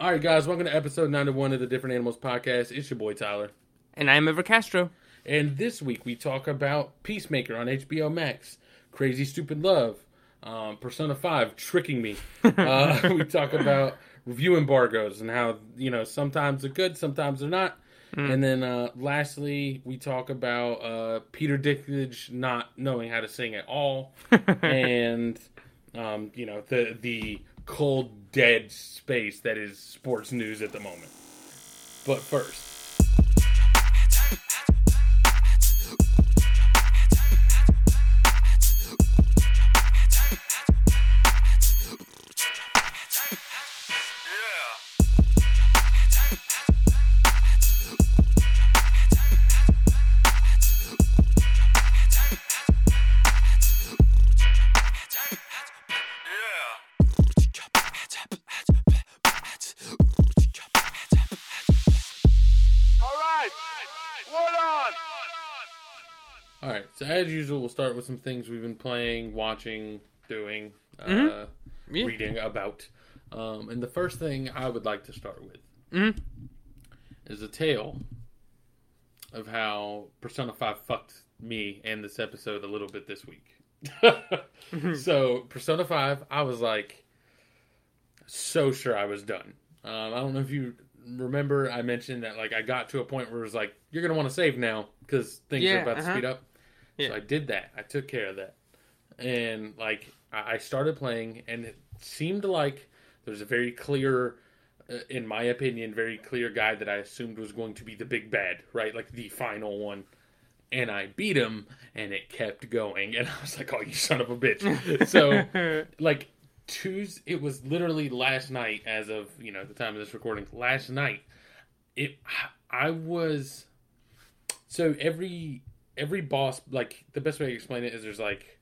All right, guys, welcome to episode 91 of the Different Animals podcast. It's your boy Tyler. And I'm Ever Castro. And this week we talk about Peacemaker on HBO Max, Crazy Stupid Love, um, Persona 5, Tricking Me. Uh, we talk about review embargoes and how, you know, sometimes they're good, sometimes they're not. And then uh, lastly, we talk about uh, Peter Dinklage not knowing how to sing at all. and, um, you know, the, the cold, dead space that is sports news at the moment. But first, start with some things we've been playing, watching, doing, uh, Mm-hmm. Yeah. reading about. Um, and the first thing I would like to start with Mhm. is a tale of how Persona Five fucked me and this episode a little bit this week. so Persona Five, I was like so sure I was done. Um, I don't know if you remember I mentioned that like I got to a point where it was like you're gonna want to save now because things Yeah, are about to uh-huh. speed up. So I did that. I took care of that, and like I started playing, and it seemed like there's a very clear, uh, in my opinion, very clear guy that I assumed was going to be the big bad, right? Like the final one. And I beat him, and it kept going, and I was like, "Oh, you son of a bitch!" so like Tuesday, it was literally last night, as of you know the time of this recording. Last night, it I was so every every boss like the best way to explain it is there's like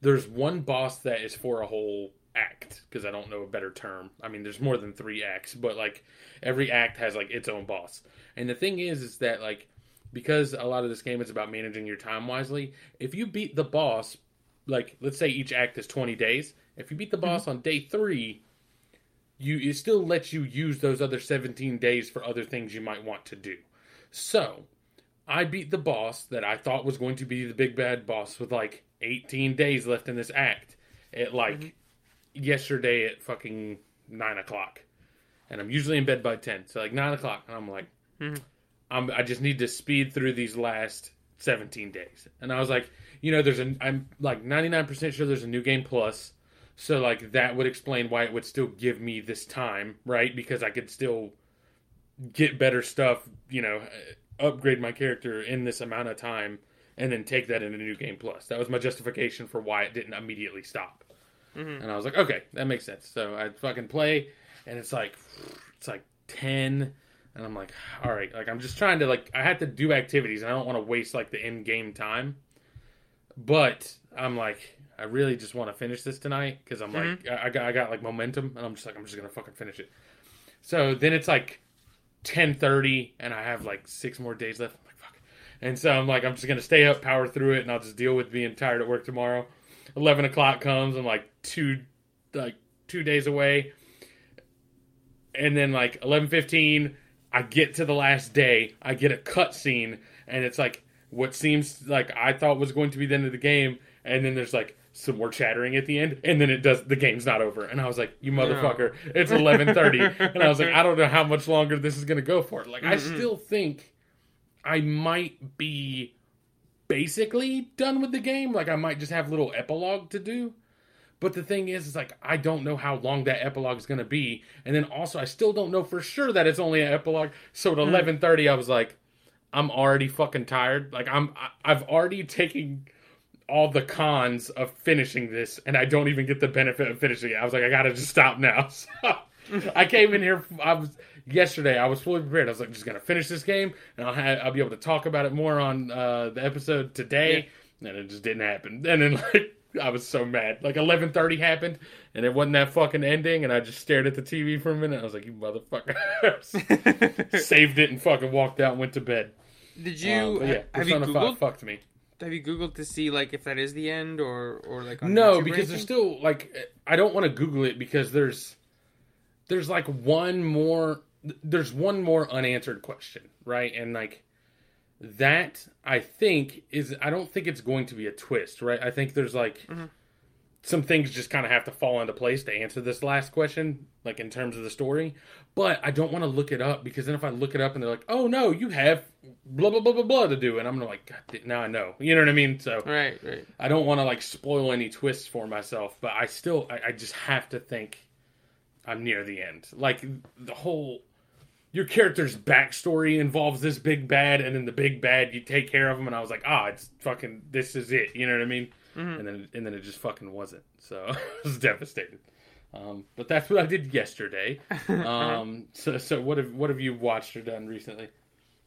there's one boss that is for a whole act because I don't know a better term. I mean, there's more than three acts, but like every act has like its own boss. And the thing is, is that like because a lot of this game is about managing your time wisely. If you beat the boss, like let's say each act is 20 days, if you beat the boss mm-hmm. on day three, you it still lets you use those other 17 days for other things you might want to do. So I beat the boss that I thought was going to be the big bad boss with like 18 days left in this act at like mm-hmm. yesterday at fucking nine o'clock, and I'm usually in bed by 10. So like nine o'clock, and I'm like, mm-hmm. I'm, I just need to speed through these last 17 days. And I was like, you know, there's a I'm like 99% sure there's a new game plus. So like that would explain why it would still give me this time, right? Because I could still get better stuff, you know, upgrade my character in this amount of time and then take that in a new game plus. That was my justification for why it didn't immediately stop. Mm-hmm. And I was like, okay, that makes sense. So I fucking play and it's like it's like 10 and I'm like, all right, like I'm just trying to like I had to do activities and I don't want to waste like the in game time. But I'm like, I really just want to finish this tonight because I'm like, mm-hmm. I, I got I got like momentum and I'm just like, I'm just gonna fucking finish it. So then it's like 10:30 and I have like six more days left. I'm like, fuck. And so I'm like, I'm just gonna stay up, power through it, and I'll just deal with being tired at work tomorrow. 11 o'clock comes. I'm like two like two days away and then like 11:15 I get to the last day I get a cutscene and it's like what seems like I thought was going to be the end of the game and then there's like some more chattering at the end and then it does the game's not over. And I was like you motherfucker it's 11:30 and I was like I don't know how much longer this is going to go for. Like I still think I might be basically done with the game. Like I might just have little epilogue to do. But the thing is, is like I don't know how long that epilogue is to be, and then also I still don't know for sure that it's only an epilogue. So at mm. eleven thirty, I was like, I'm already fucking tired. Like I'm, I- I've already taken all the cons of finishing this, and I don't even get the benefit of finishing it. I was like, I gotta just stop now. So I came in here. I was yesterday. I was fully prepared. I was like, just gonna finish this game, and I'll have, I'll be able to talk about it more on uh, the episode today. And it just didn't happen. And then like I was so mad. Like eleven thirty happened, and it wasn't that fucking ending. And I just stared at the TV for a minute. I was like, "You motherfucker!" Saved it and fucking walked out and went to bed. Did you Um, yeah, have you Persona googled? Five fucked me. Have you googled to see like if that is the end or or like No, YouTube because there's still like I don't want to Google it because there's there's like one more there's one more unanswered question, right? And like that I think is I don't think it's going to be a twist, right? I think there's like mm-hmm. Some things just kind of have to fall into place to answer this last question, like in terms of the story. But I don't want to look it up because then if I look it up and they're like, "Oh no, you have blah blah blah blah blah to do," and I'm gonna like, God, now I know, you know what I mean? So Right, right. I don't want to like spoil any twists for myself, but I still I, I just have to think I'm near the end. Like the whole your character's backstory involves this big bad, and then the big bad you take care of him, and I was like, ah, it's fucking this is it. You know what I mean? And then and then it just fucking wasn't. So I was devastated. Um, but that's what I did yesterday. Um, so so what have what have you watched or done recently?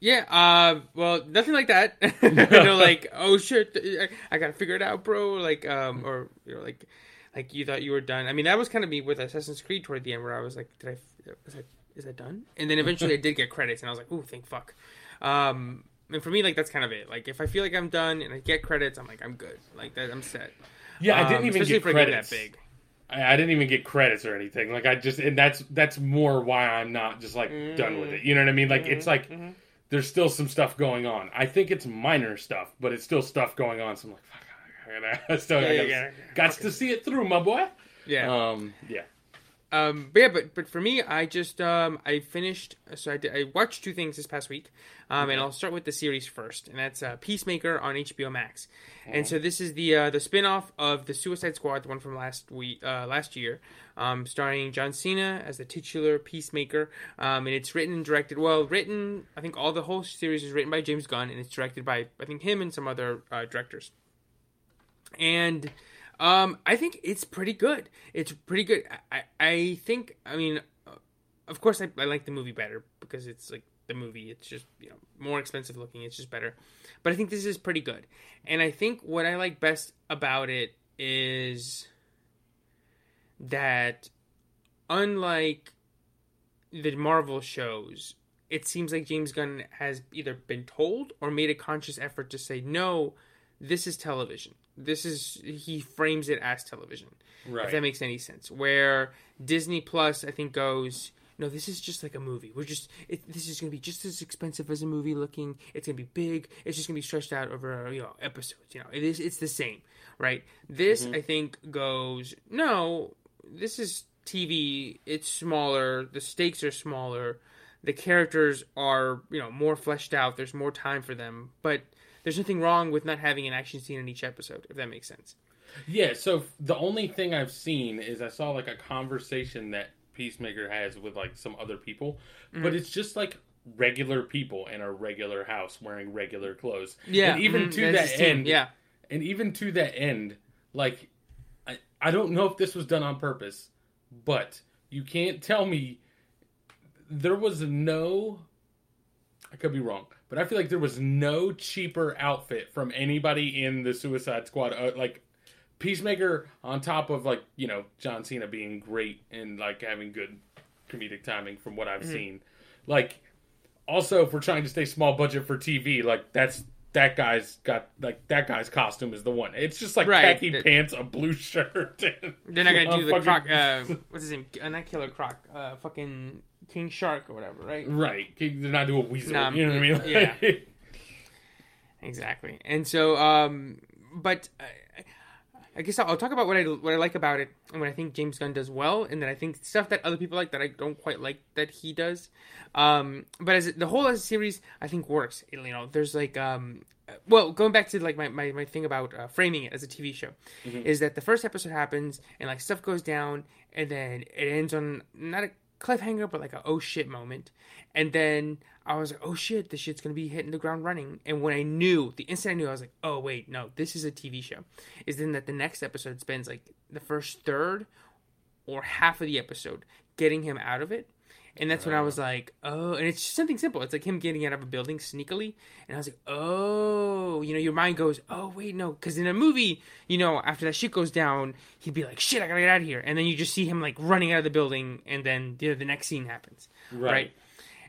Yeah, uh, well, nothing like that. you know, like, oh shit, I, I gotta figure it out, bro. Like, um, or you know, like, like you thought you were done. I mean, that was kind of me with Assassin's Creed toward the end, where I was like, did I, was I, is that done? And then eventually I did get credits, and I was like, ooh, thank fuck. Um, and for me, like, that's kind of it. Like, if I feel like I'm done and I get credits, I'm like, I'm good. Like that, I'm set. Yeah, I Um, didn't even get credits. that big. I, I didn't even get credits or anything. Like I just, and that's that's more why I'm not just like done with it. You know what I mean? Like it's like there's still some stuff going on. I think it's minor stuff, but it's still stuff going on. So I'm like, fuck, I gotta, I still Yeah, I yeah, gotta, yeah. got to see it through, my boy. Yeah. Um, yeah. Um, but yeah, but but for me, I just um, I finished. So I did, I watched two things this past week, um, and I'll start with the series first, and that's uh, Peacemaker on HBO Max. And so this is the uh, the spin off of the Suicide Squad, the one from last week, uh, last year, um, starring John Cena as the titular Peacemaker. Um, and it's written and directed. Well, written. I think all the whole series is written by James Gunn, and it's directed by I think him and some other uh, directors. And um, I think it's pretty good. It's pretty good. I, I, think. I mean, uh, of course, I, I like the movie better because it's like the movie. It's just you know more expensive looking. It's just better. But I think this is pretty good. And I think what I like best about it is that unlike the Marvel shows, it seems like James Gunn has either been told or made a conscious effort to say no. This is television. This is he frames it as television Right. if that makes any sense. Where Disney Plus, I think, goes, no, this is just like a movie. We're just, it, this is going to be just as expensive as a movie looking. It's going to be big. It's just going to be stretched out over, you know, episodes. You know, it is, it's the same, right? This, mm-hmm. I think, goes, no, this is TV. It's smaller. The stakes are smaller. The characters are, you know, more fleshed out. There's more time for them. But there's nothing wrong with not having an action scene in each episode, if that makes sense. Yeah. So the only thing I've seen is I saw like a conversation that Peacemaker has with like some other people, Mm-hmm. but it's just like regular people in a regular house wearing regular clothes. Yeah, And even mhm, to that end, yeah. and even to that end, like I, I don't know if this was done on purpose, but you can't tell me there was no I could be wrong, but I feel like there was no cheaper outfit from anybody in the Suicide Squad uh, like Peacemaker on top of like, you know, John Cena being great and like having good comedic timing from what I've Mm-hmm. seen. Like also if we're trying to stay small budget for TV, like that's that guy's got like that guy's costume is the one. It's just like Right. khaki The- pants, a blue shirt. and They're not gonna do the fucking- croc. Uh, what's his name? Uh, not Killer Croc. Uh, fucking King Shark or whatever, right? right. They're not doing weasel. Nah, you know what I mean? yeah. Exactly. And so, um, but uh, I guess I'll, I'll talk about what I what I like about it and what I think James Gunn does well, and then I think stuff that other people like that I don't quite like that he does. Um, but as the whole as a series, I think works. You know, there's like um, well, going back to like my, my, my thing about uh, framing it as a TV show, is that the first episode happens and like stuff goes down, and then it ends on not a cliffhanger, but like a oh shit moment, and then I was like, oh shit, this shit's gonna be hitting the ground running. And when I knew, the instant I knew, I was like, oh wait, no, this is a TV show. Is then that the next episode spends like the first third or half of the episode getting him out of it. And that's when I was like, oh, and it's just something simple. It's like him getting out of a building sneakily. And I was like, oh, you know, your mind goes, oh, wait, no. Because in a movie, you know, after that shit goes down, he'd be like, shit, I gotta get out of here. And then you just see him like running out of the building, and then you know, the next scene happens. Right. right?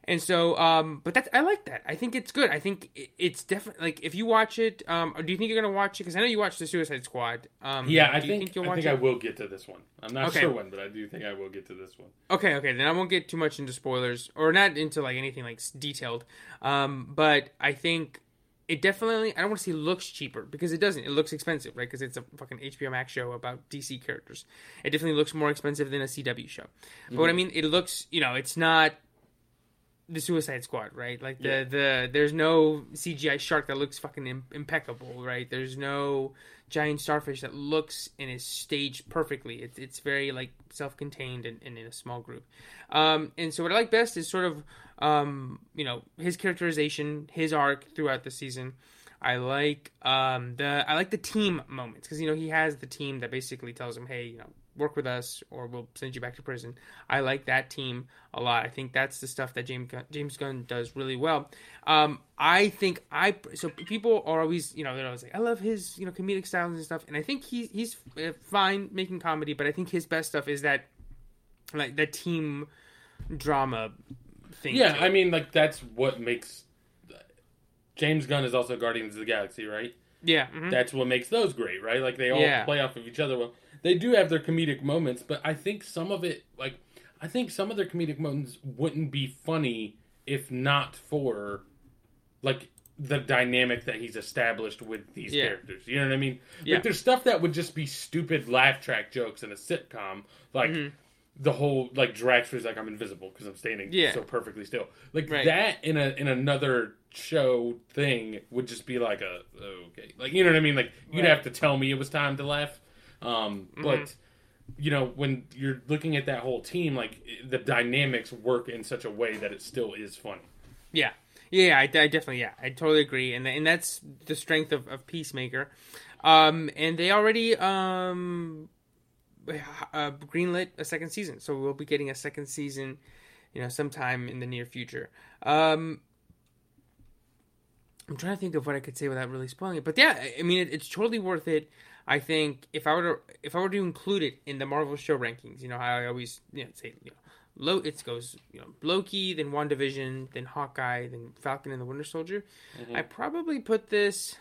And so, um, but that's I like that. I think it's good. I think it's definitely like if you watch it, um, or do you think you're gonna watch it? Because I know you watched the Suicide Squad. Um, Yeah, I you think, you'll watch I think I will get to this one. I'm not Okay. sure when, but I do think I will get to this one. Okay, okay, then I won't get too much into spoilers or not into like anything like detailed. Um, but I think it definitely I don't want to say looks cheaper because it doesn't. It looks expensive, right? Because it's a fucking HBO Max show about DC characters. It definitely looks more expensive than a CW show. But what I mean, it looks, you know, it's not the Suicide Squad, right? Like the Yeah. the there's no CGI shark that looks fucking Im- impeccable, right? There's no giant starfish that looks and is staged perfectly. It's it's very like self-contained and, and in a small group. Um, and so what I like best is sort of um, you know his characterization, his arc throughout the season. I like um, the I like the team moments because you know he has the team that basically tells him, hey, you know, work with us or we'll send you back to prison. I like that team a lot. I think that's the stuff that James Gunn, James Gunn does really well. Um, I think I so people are always you know they're always like I love his you know comedic styles and stuff, and I think he he's uh, fine making comedy, but I think his best stuff is that like the team drama thing. Yeah, I mean, like that's what makes James Gunn is also Guardians of the Galaxy, right? yeah, mhm. That's what makes those great, right? Like they all Yeah. play off of each other well. They do have their comedic moments, but I think some of it, like, I think some of their comedic moments wouldn't be funny if not for, like, the dynamic that he's established with these Yeah. characters. You know what I mean? Yeah. Like, there's stuff that would just be stupid laugh track jokes in a sitcom, like. Mhm. The whole like Drax was like I'm invisible because I'm standing Yeah. so perfectly still. Like Right. that in a in another show thing would just be like a okay, like you know what I mean. Like you'd Right. have to tell me it was time to laugh. Um, but you know when you're looking at that whole team, like the dynamics work in such a way that it still is funny. Yeah, yeah, I, I definitely, yeah, I totally agree, and and that's the strength of, of Peacemaker. Um, and they already um, uh, greenlit a second season, so we'll be getting a second season, you know, sometime in the near future. Um, I'm trying to think of what I could say without really spoiling it, but yeah, I- I mean, it, it's totally worth it. I think if I were to if I were to include it in the Marvel show rankings, you know how I always you know say you know Lo- it goes you know Loki, then WandaVision, then Hawkeye, then Falcon and the Winter Soldier. Mm-hmm. I probably put this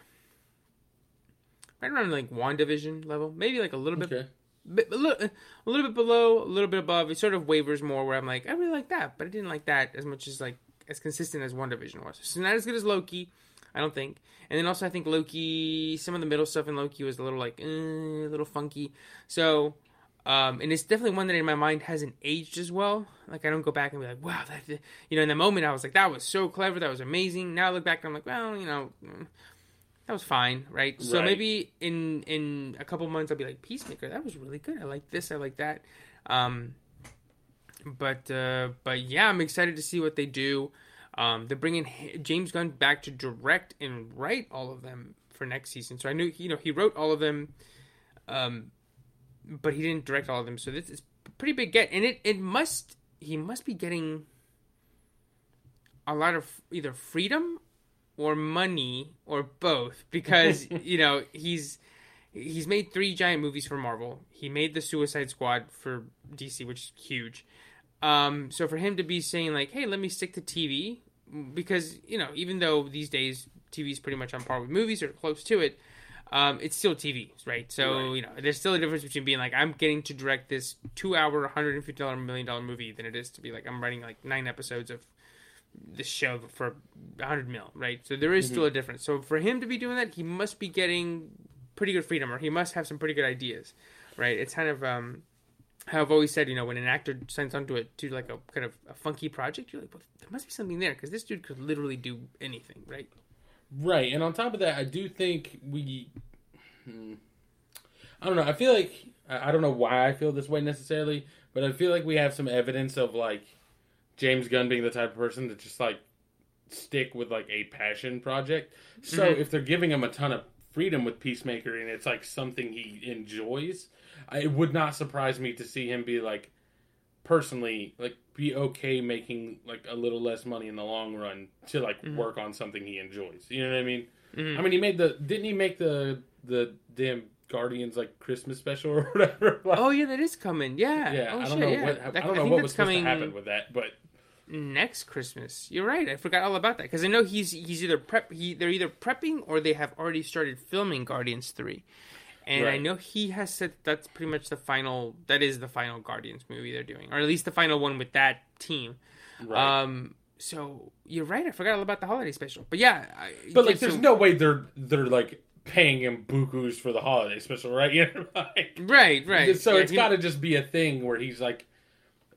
right around like WandaVision level, maybe like a little bit, Okay. bit a, little, eh, a little bit below, a little bit above. It sort of wavers more where I'm like, I really like that, but I didn't like that as much as like as consistent as WandaVision was. So not as good as Loki, I don't think. And then also I think Loki, some of the middle stuff in Loki was a little like eh, a little funky. So um, and it's definitely one that in my mind hasn't aged as well. Like I don't go back and be like, wow, that you know, in the moment I was like, that was so clever, that was amazing. Now I look back and I'm like, well, you know, mm, that was fine, right? So maybe in in a couple months I'll be like, Peacemaker, that was really good. I like this, I like that. Um, but uh, but yeah, I'm excited to see what they do. Um, they're bringing James Gunn back to direct and write all of them for next season. So I knew you know he wrote all of them, um, but he didn't direct all of them. So this is a pretty big get, and it it must he must be getting a lot of either freedom or money or both because you know he's he's made three giant movies for Marvel. He made the Suicide Squad for DC, which is huge. Um, so for him to be saying like, "Hey, let me stick to TV," because you know, even though these days TV is pretty much on par with movies or close to it, um, it's still TV, right? So Right. you know, there's still a difference between being like, "I'm getting to direct this two-hour, 150 million dollar movie," than it is to be like, "I'm writing like nine episodes of this show for 100 mil," right? So there is still a difference. So for him to be doing that, he must be getting pretty good freedom, or he must have some pretty good ideas, right? It's kind of um, I've always said, you know, when an actor signs onto it to like a kind of a funky project, you're like, well, there must be something there because this dude could literally do anything, right? Right, and on top of that, I do think we. hmm, I don't know. I feel like I don't know why I feel this way necessarily, but I feel like we have some evidence of like James Gunn being the type of person to just like stick with like a passion project. So Mhm. if they're giving him a ton of freedom with Peacemaker and it's like something he enjoys, it would not surprise me to see him be like personally like be okay making like a little less money in the long run to like Mhm. work on something he enjoys. You know what I mean? Mhm. I mean, he made the didn't he make the the damn Guardians like Christmas special or whatever? Like, Oh yeah, that is coming. Yeah. yeah. Oh, I don't shit, know yeah. what I don't know what that's was supposed to happen with that, but next Christmas. You're right. I forgot all about that because I know he's he's either prep he they're either prepping or they have already started filming Guardians three, and I know he has said that's pretty much the final. That is the final Guardians movie they're doing, or at least the final one with that team. Right. Um. So you're right. I forgot all about the holiday special. But yeah. I, but like, there's no way they're they're like paying him bukus for the holiday special, right? You know, like, Right. Right. So Yeah, it's he- got to just be a thing where he's like,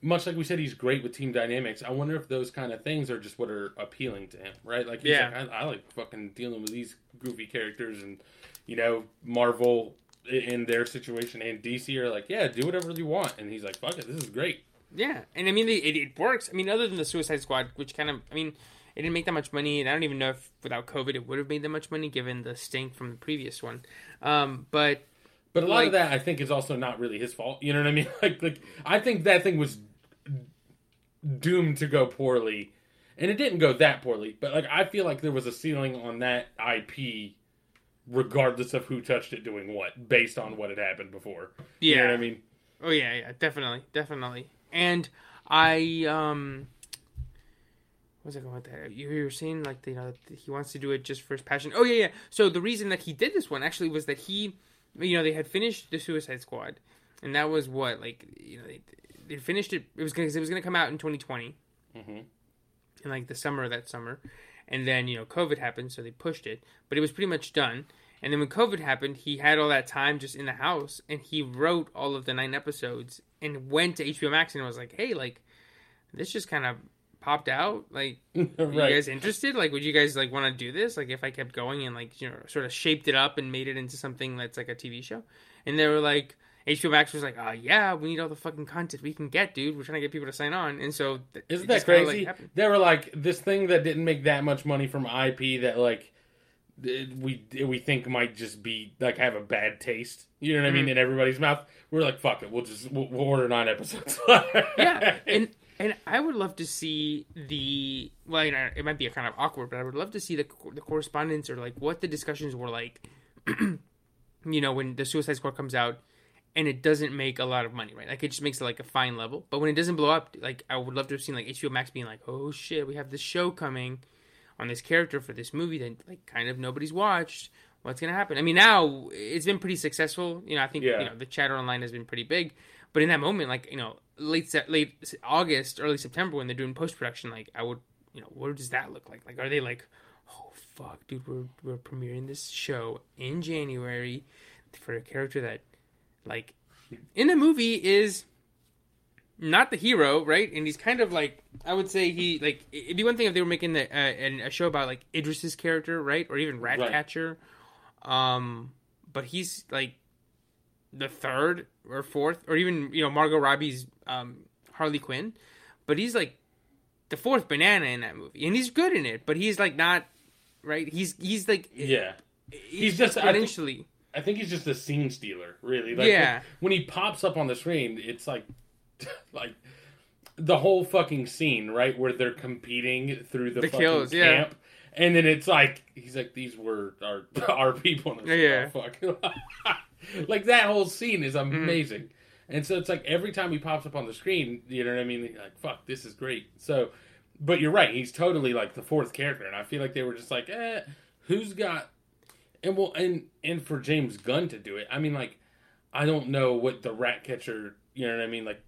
much like we said, he's great with team dynamics. I wonder if those kind of things are just what are appealing to him, right? Like, he's Yeah. like, I, I like fucking dealing with these goofy characters, and you know, Marvel in their situation and DC are like, yeah, do whatever you want, and he's like, fuck it, this is great. Yeah, and I mean, it, it works. I mean, other than the Suicide Squad, which kind of, I mean, it didn't make that much money, and I don't even know if without COVID it would have made that much money given the stink from the previous one. Um, but But a lot Like- of that, I think, is also not really his fault. You know what I mean? Like, like I think that thing was doomed to go poorly, and it didn't go that poorly. But like, I feel like there was a ceiling on that IP, regardless of who touched it doing what, based on what had happened before. yeah, You know what I mean? oh yeah, yeah, definitely, definitely. And I, um, what was I going with that? You you were saying like you know he wants to do it just for his passion. Oh yeah, yeah. So the reason that he did this one actually was that he, you know, they had finished the Suicide Squad, and that was what like you know they they finished it. It was gonna it was gonna come out in 2020. Mhm. in like the summer of that summer. And then, you know, COVID happened, so they pushed it. But it was pretty much done. And then when COVID happened, he had all that time just in the house and he wrote all of the nine episodes and went to HBO Max and was like, hey, like, this just kind of popped out. Like, are you guys interested? Like, would you guys, like, want to do this? Like, if I kept going and, like, you know, sort of shaped it up and made it into something that's like a TV show? And they were like, HBO Max was like, uh, yeah, we need all the fucking content we can get, dude. We're trying to get people to sign on. And so, th- Isn't that just kinda, like, crazy? they were like this thing that didn't make that much money from IP that like we we think might just be like have a bad taste. You know what I Mm-hmm. mean in everybody's mouth. We're like, fuck it, we'll just we'll, we'll order nine episodes. yeah, and and I would love to see the well, you know, it might be a kind of awkward, but I would love to see the the correspondence or like what the discussions were like. you know, when the Suicide Squad comes out and it doesn't make a lot of money, right? Like it just makes it like a fine level, but when it doesn't blow up, like I would love to have seen like HBO Max being like, oh shit, we have this show coming on this character for this movie that like kind of nobody's watched. What's gonna happen? I mean, now it's been pretty successful. You know, I think Yeah. you know the chatter online has been pretty big. But in that moment, like you know, late se- late August, early September, when they're doing post production, like I would, you know, what does that look like? Like, are they like, oh fuck, dude, we're we're premiering this show in January for a character that, like, in the movie is not the hero, right? And he's kind of like, I would say he like it'd be one thing if they were making the, uh, an, a show about like Idris's character, right, or even Ratcatcher, um, but he's like the third or fourth, or even you know Margot Robbie's um, Harley Quinn, but he's like the fourth banana in that movie, and he's good in it, but he's like not right. He's he's like yeah. he's, just- I think- exponentially. I think he's just a scene stealer, really. Like, Yeah. When he pops up on the screen, it's like, like the whole fucking scene, right, where they're competing through the, The fucking kills, yeah. camp, and then it's like he's like, "These were our our people." Like, Yeah. "Oh, fuck. like that whole scene is Mm-hmm. amazing, and so it's like every time he pops up on the screen, you know what I mean? Like, "Fuck, this is great." So, but you're right, he's totally like the fourth character, and I feel like they were just like, "Eh, who's got?" And well, and and for James Gunn to do it, I mean, like, I don't know what the Ratcatcher, you know what I mean, like,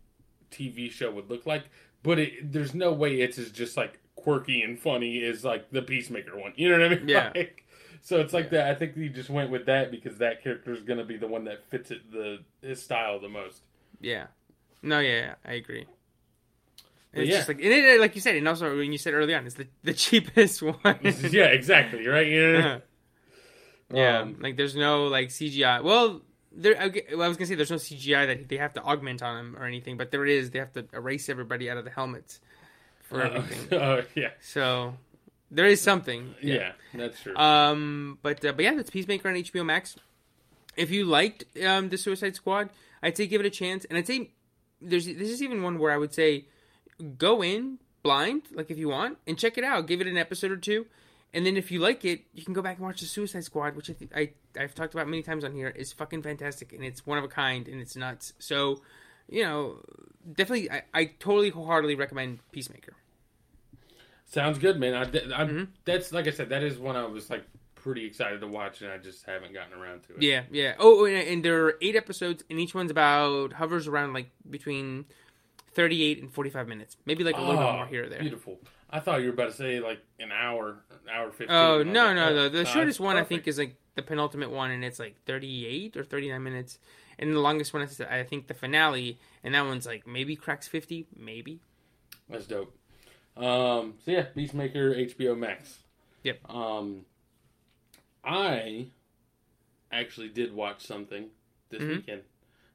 TV show would look like, but it, there's no way it's as just like quirky and funny as like the Peacemaker one. You know what I mean? Yeah. Like, so it's like that. I think he just went with that because that character is going to be the one that fits it the his style the most. Yeah. No, yeah, yeah I agree. But It's yeah. just like, and it, like you said, and also when you said early on, it's the, the cheapest one. yeah, exactly. Right? You know? Yeah, Um, like there's no like CGI. Well, there. I, well, I was gonna say there's no CGI that they have to augment on them or anything, but there is. They have to erase everybody out of the helmets for Uh, everything. oh yeah, So there is something. yeah, that's true. Um, but uh, but yeah, that's Peacemaker on HBO Max. If you liked um, the Suicide Squad, I'd say give it a chance, and I'd say there's this is even one where I would say go in blind, like if you want, and check it out. Give it an episode or two, and then if you like it, you can go back and watch the Suicide Squad, which I, th- I I've talked about many times on here. is fucking fantastic, and it's one of a kind, and it's nuts. So, you know, definitely, I, I totally wholeheartedly recommend Peacemaker. Sounds good, man. I, I'm, Mhm. That's like I said. That is one I was like pretty excited to watch, and I just haven't gotten around to it. Yeah, yeah. Oh, and, and there are eight episodes, and each one's about hovers around like between thirty-eight and forty-five minutes, maybe like a little bit Oh, more here or there. Beautiful. I thought you were about to say like an hour, an hour fifteen. Oh no, like, no, oh, no. The no, shortest one I think is like the penultimate one, and it's like thirty-eight or thirty-nine minutes, and the longest one is I think the finale, and that one's like maybe cracks fifty, maybe. That's dope. Um, so yeah, Peacemaker, HBO Max. Yep. Um, I actually did watch something this Mhm. weekend,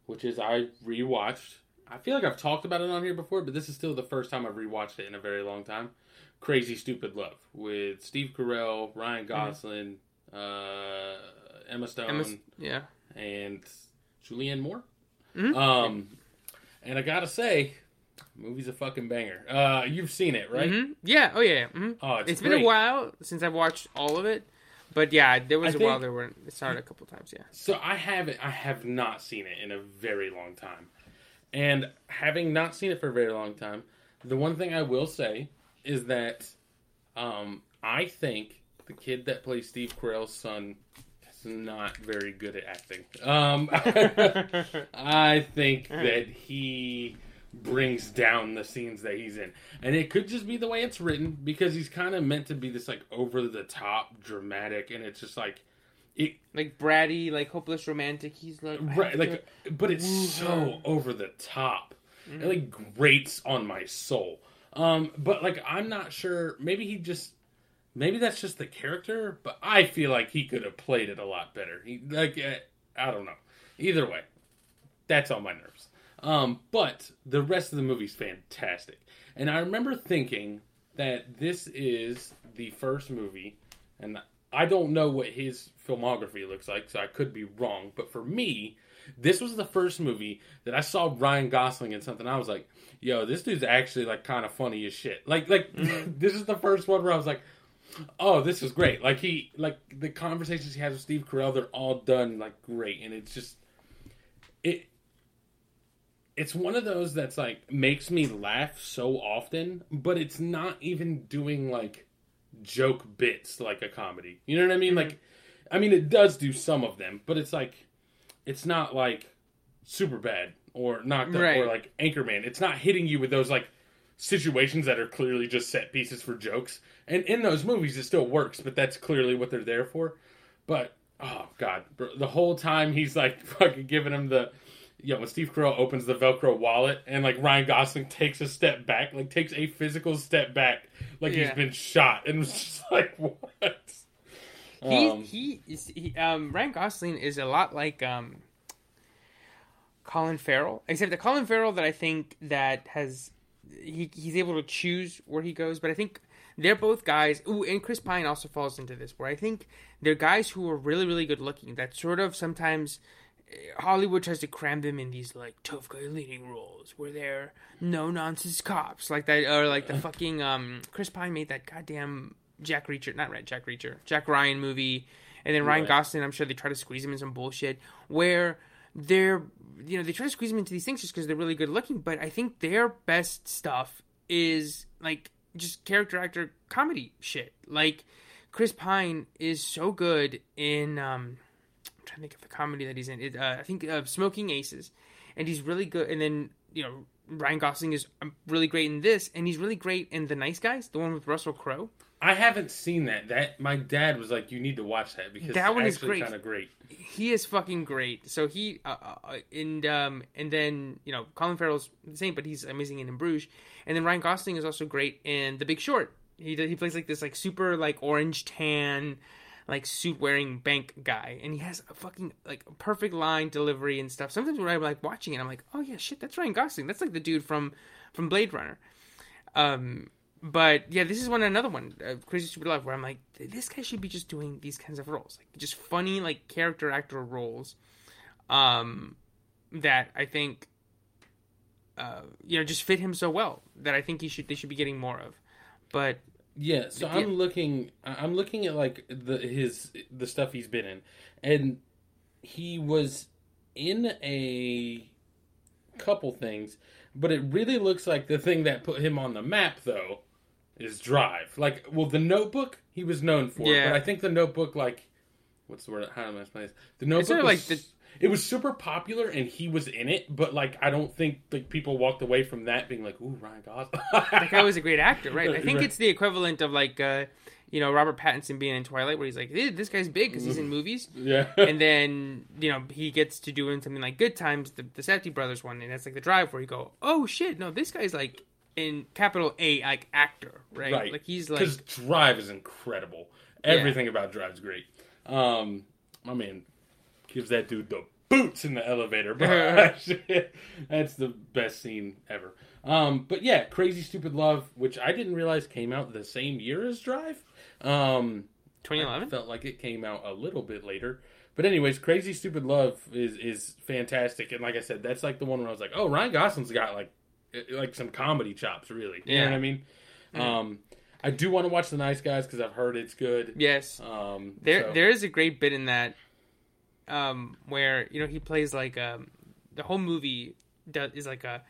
which is I rewatched. I feel like I've talked about it on here before, but this is still the first time I've rewatched it in a very long time. Crazy Stupid Love with Steve Carell, Ryan Gosling, uh, Emma Stone, Emma yeah. and Julianne Moore. Mhm. Um, and I gotta say, movie's a fucking banger. Uh, you've seen it, right? Mhm. Yeah. Oh yeah. hmm Oh, it's, it's been a while since I've watched all of it, but yeah, there was I a while there were it started a couple times. Yeah. So I haven't. I have not seen it in a very long time, and having not seen it for a very long time, the one thing I will say is that um, I think the kid that plays Steve Carell's son is not very good at acting. Um, I think that he brings down the scenes that he's in, and it could just be the way it's written because he's kind of meant to be this like over the top dramatic, and it's just like it like bratty, like hopeless romantic. He's like right like but it's so her. over the top Mm-hmm. it like grates on my soul um but like i'm not sure. Maybe he just maybe that's just the character but i feel like he could have played it a lot better. He like eh, i don't know. Either way that's on my nerves. Um but the rest of the movie's fantastic. And i remember thinking that this is the first movie and I don't know what his filmography looks like, so I could be wrong. But for me, this was the first movie that I saw Ryan Gosling in something. I was like, "Yo, this dude's actually like kind of funny as shit." Like, like mm-hmm. this is the first one where I was like, "Oh, this is great." Like he, like the conversations he has with Steve Carell, they're all done like great, and it's just it. It's one of those that's like makes me laugh so often, but it's not even doing like joke bits like a comedy. You know what I mean? Mm-hmm. Like, I mean, it does do some of them, but it's like, it's not like super bad or knocked up or Right. like Anchorman. It's not hitting you with those like situations that are clearly just set pieces for jokes. And in those movies, it still works, but that's clearly what they're there for. But oh god, bro, the whole time he's like fucking giving him the. You know, when Steve Carell opens the Velcro wallet and like Ryan Gosling takes a step back, like takes a physical step back, like he's been shot, and was just like, what? He Um, he is he, um Ryan Gosling is a lot like um Colin Farrell, except that Colin Farrell that I think that has he he's able to choose where he goes, but I think they're both guys. Ooh, and Chris Pine also falls into this, where I think they're guys who are really really good looking. That sort of sometimes eh, Hollywood tries to cram them in these like tough guy leading roles where they're no nonsense cops like that, or like the fucking um Chris Pine made that goddamn Jack Reacher, not right Jack Reacher, Jack Ryan movie, and then Ryan Right. Gosling. I'm sure they try to squeeze him in some bullshit where they're you know they try to squeeze him into these things just because they're really good looking, but I think their best stuff is like just character actor comedy shit. Like Chris Pine is so good in um I'm trying to think of the comedy that he's in. It, uh, I think uh, Smoking Aces, and he's really good. And then you know Ryan Gosling is um, really great in this, and he's really great in The Nice Guys, the one with Russell Crowe. I haven't seen that. That my dad was like, "You need to watch that because That one is great. kind of great." He is fucking great. So he uh, uh, and um and then you know Colin Farrell's the same, but he's amazing in, in Bruges. And then Ryan Gosling is also great in The Big Short. He he plays like this like super like orange tan like suit wearing bank guy and he has a fucking like perfect line delivery and stuff sometimes when i'm like watching it i'm like oh yeah shit that's ryan gosling that's like the dude from from blade runner um but yeah this is one another one uh, crazy stupid love where i'm like this guy should be just doing these kinds of roles like just funny like character actor roles um that i think uh you know just fit him so well that i think he should they should be getting more of but Yeah, so Yeah. I'm looking. I'm looking at like the his the stuff he's been in, and he was in a couple things, but it really looks like the thing that put him on the map though is Drive. Like, well, The Notebook he was known for, Yeah. but I think The Notebook, like, what's the word? How am I explain this? The Notebook, was- like the- it was super popular, and he was in it, but like, I don't think like people walked away from that being like, "Ooh, Ryan Gosling." That guy was a great actor, right? I think Right. it's the equivalent of like, uh, you know, Robert Pattinson being in Twilight, where he's like, "Eh, "This guy's big because he's in movies," yeah, and then you know he gets to doing something like Good Times, the, the Safdie brothers one, and that's like the Drive, where you go, "Oh shit, no, this guy's like in capital A, like actor, right? right. Like he's like, because Drive is incredible. Everything about Drive's great. Um, my man gives that dude the boots in the elevator, bro. That's the best scene ever. Um, but yeah, Crazy Stupid Love, which I didn't realize came out the same year as Drive. Um, 2011. felt like it came out a little bit later. But anyways, Crazy Stupid Love is is fantastic, and like I said, that's like the one where I was like, oh, Ryan Gosling's got like like some comedy chops, really. You know Yeah. what I mean? Um, I do want to watch The Nice Guys because I've heard it's good. Yes, Um, there so- there is a great bit in that, um, where you know he plays like um, the whole movie does is like a.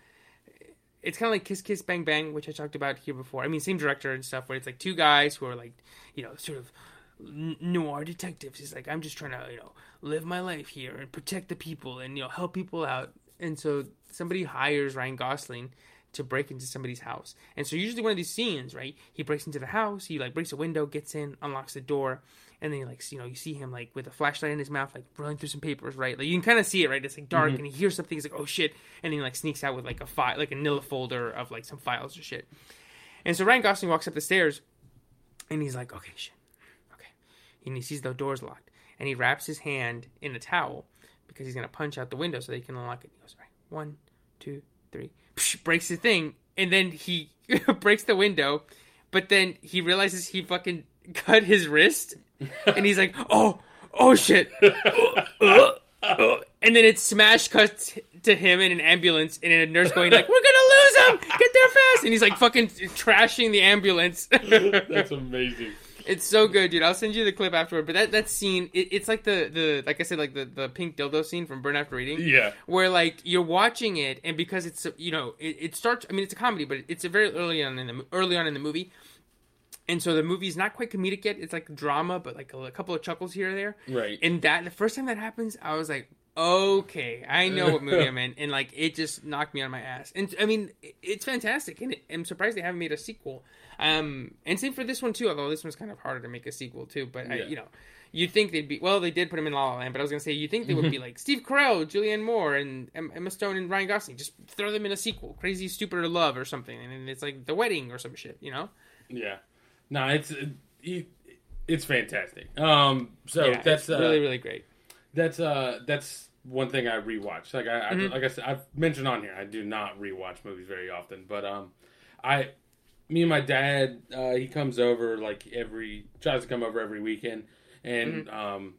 It's kind of like Kiss Kiss Bang Bang, which I talked about here before. I mean, same director and stuff, where it's like two guys who are like, you know, sort of noir detectives. He's like, I'm just trying to, you know, live my life here and protect the people and you know help people out. And so somebody hires Ryan Gosling to break into somebody's house. And so usually one of these scenes, right? He breaks into the house, he like breaks a window, gets in, unlocks the door, and then like you know you see him like with a flashlight in his mouth, like running through some papers, right? Like you can kind of see it, right? It's like dark, mm-hmm. and he hears something. He's like, oh shit, and then he like sneaks out with like a file, like a Nilla folder of like some files or shit. And so Ryan Gosling walks up the stairs, and he's like, okay, shit, okay, and he sees the door's locked, and he wraps his hand in a towel because he's gonna punch out the window so they can unlock it. He goes, right, one, two, three, Psh, breaks the thing, and then he breaks the window, but then he realizes he fucking cut his wrist, and he's like, oh, oh shit, Uh, uh, and then it smash cuts to him in an ambulance, and a nurse going like, "We're gonna lose him! Get there fast!" And he's like fucking trashing the ambulance. That's amazing. It's so good, dude. I'll send you the clip afterward. But that that scene, it, it's like the the like I said, like the the pink dildo scene from Burn After Reading, Yeah. where like you're watching it, and because it's you know it, it starts. I mean, it's a comedy, but it's a very early on in the early on in the movie, and so the movie's not quite comedic yet. It's like drama, but like a, a couple of chuckles here or there. Right. And that the first time that happens, I was like, okay, I know what movie I'm in, and like it just knocked me on my ass. And I mean, it's fantastic, and it, I'm surprised they haven't made a sequel. Um, and same for this one too, although this one's kind of harder to make a sequel too. But I, you know, you think they'd be well, they did put him in La La Land, but I was gonna say you think they would be like Steve Carell, Julianne Moore, and Emma Stone and Ryan Gosling, just throw them in a sequel, Crazy Stupid or Love or something, and then it's like The Wedding or some shit, you know? Yeah. No, it's it, it's fantastic. Um, so yeah, that's uh, really really great. That's uh that's one thing I rewatch. Like I, Mm-hmm. I like I said, I've mentioned on here, I do not rewatch movies very often, but um, I, me and my dad, uh, he comes over like every tries to come over every weekend, and Mm-hmm. um,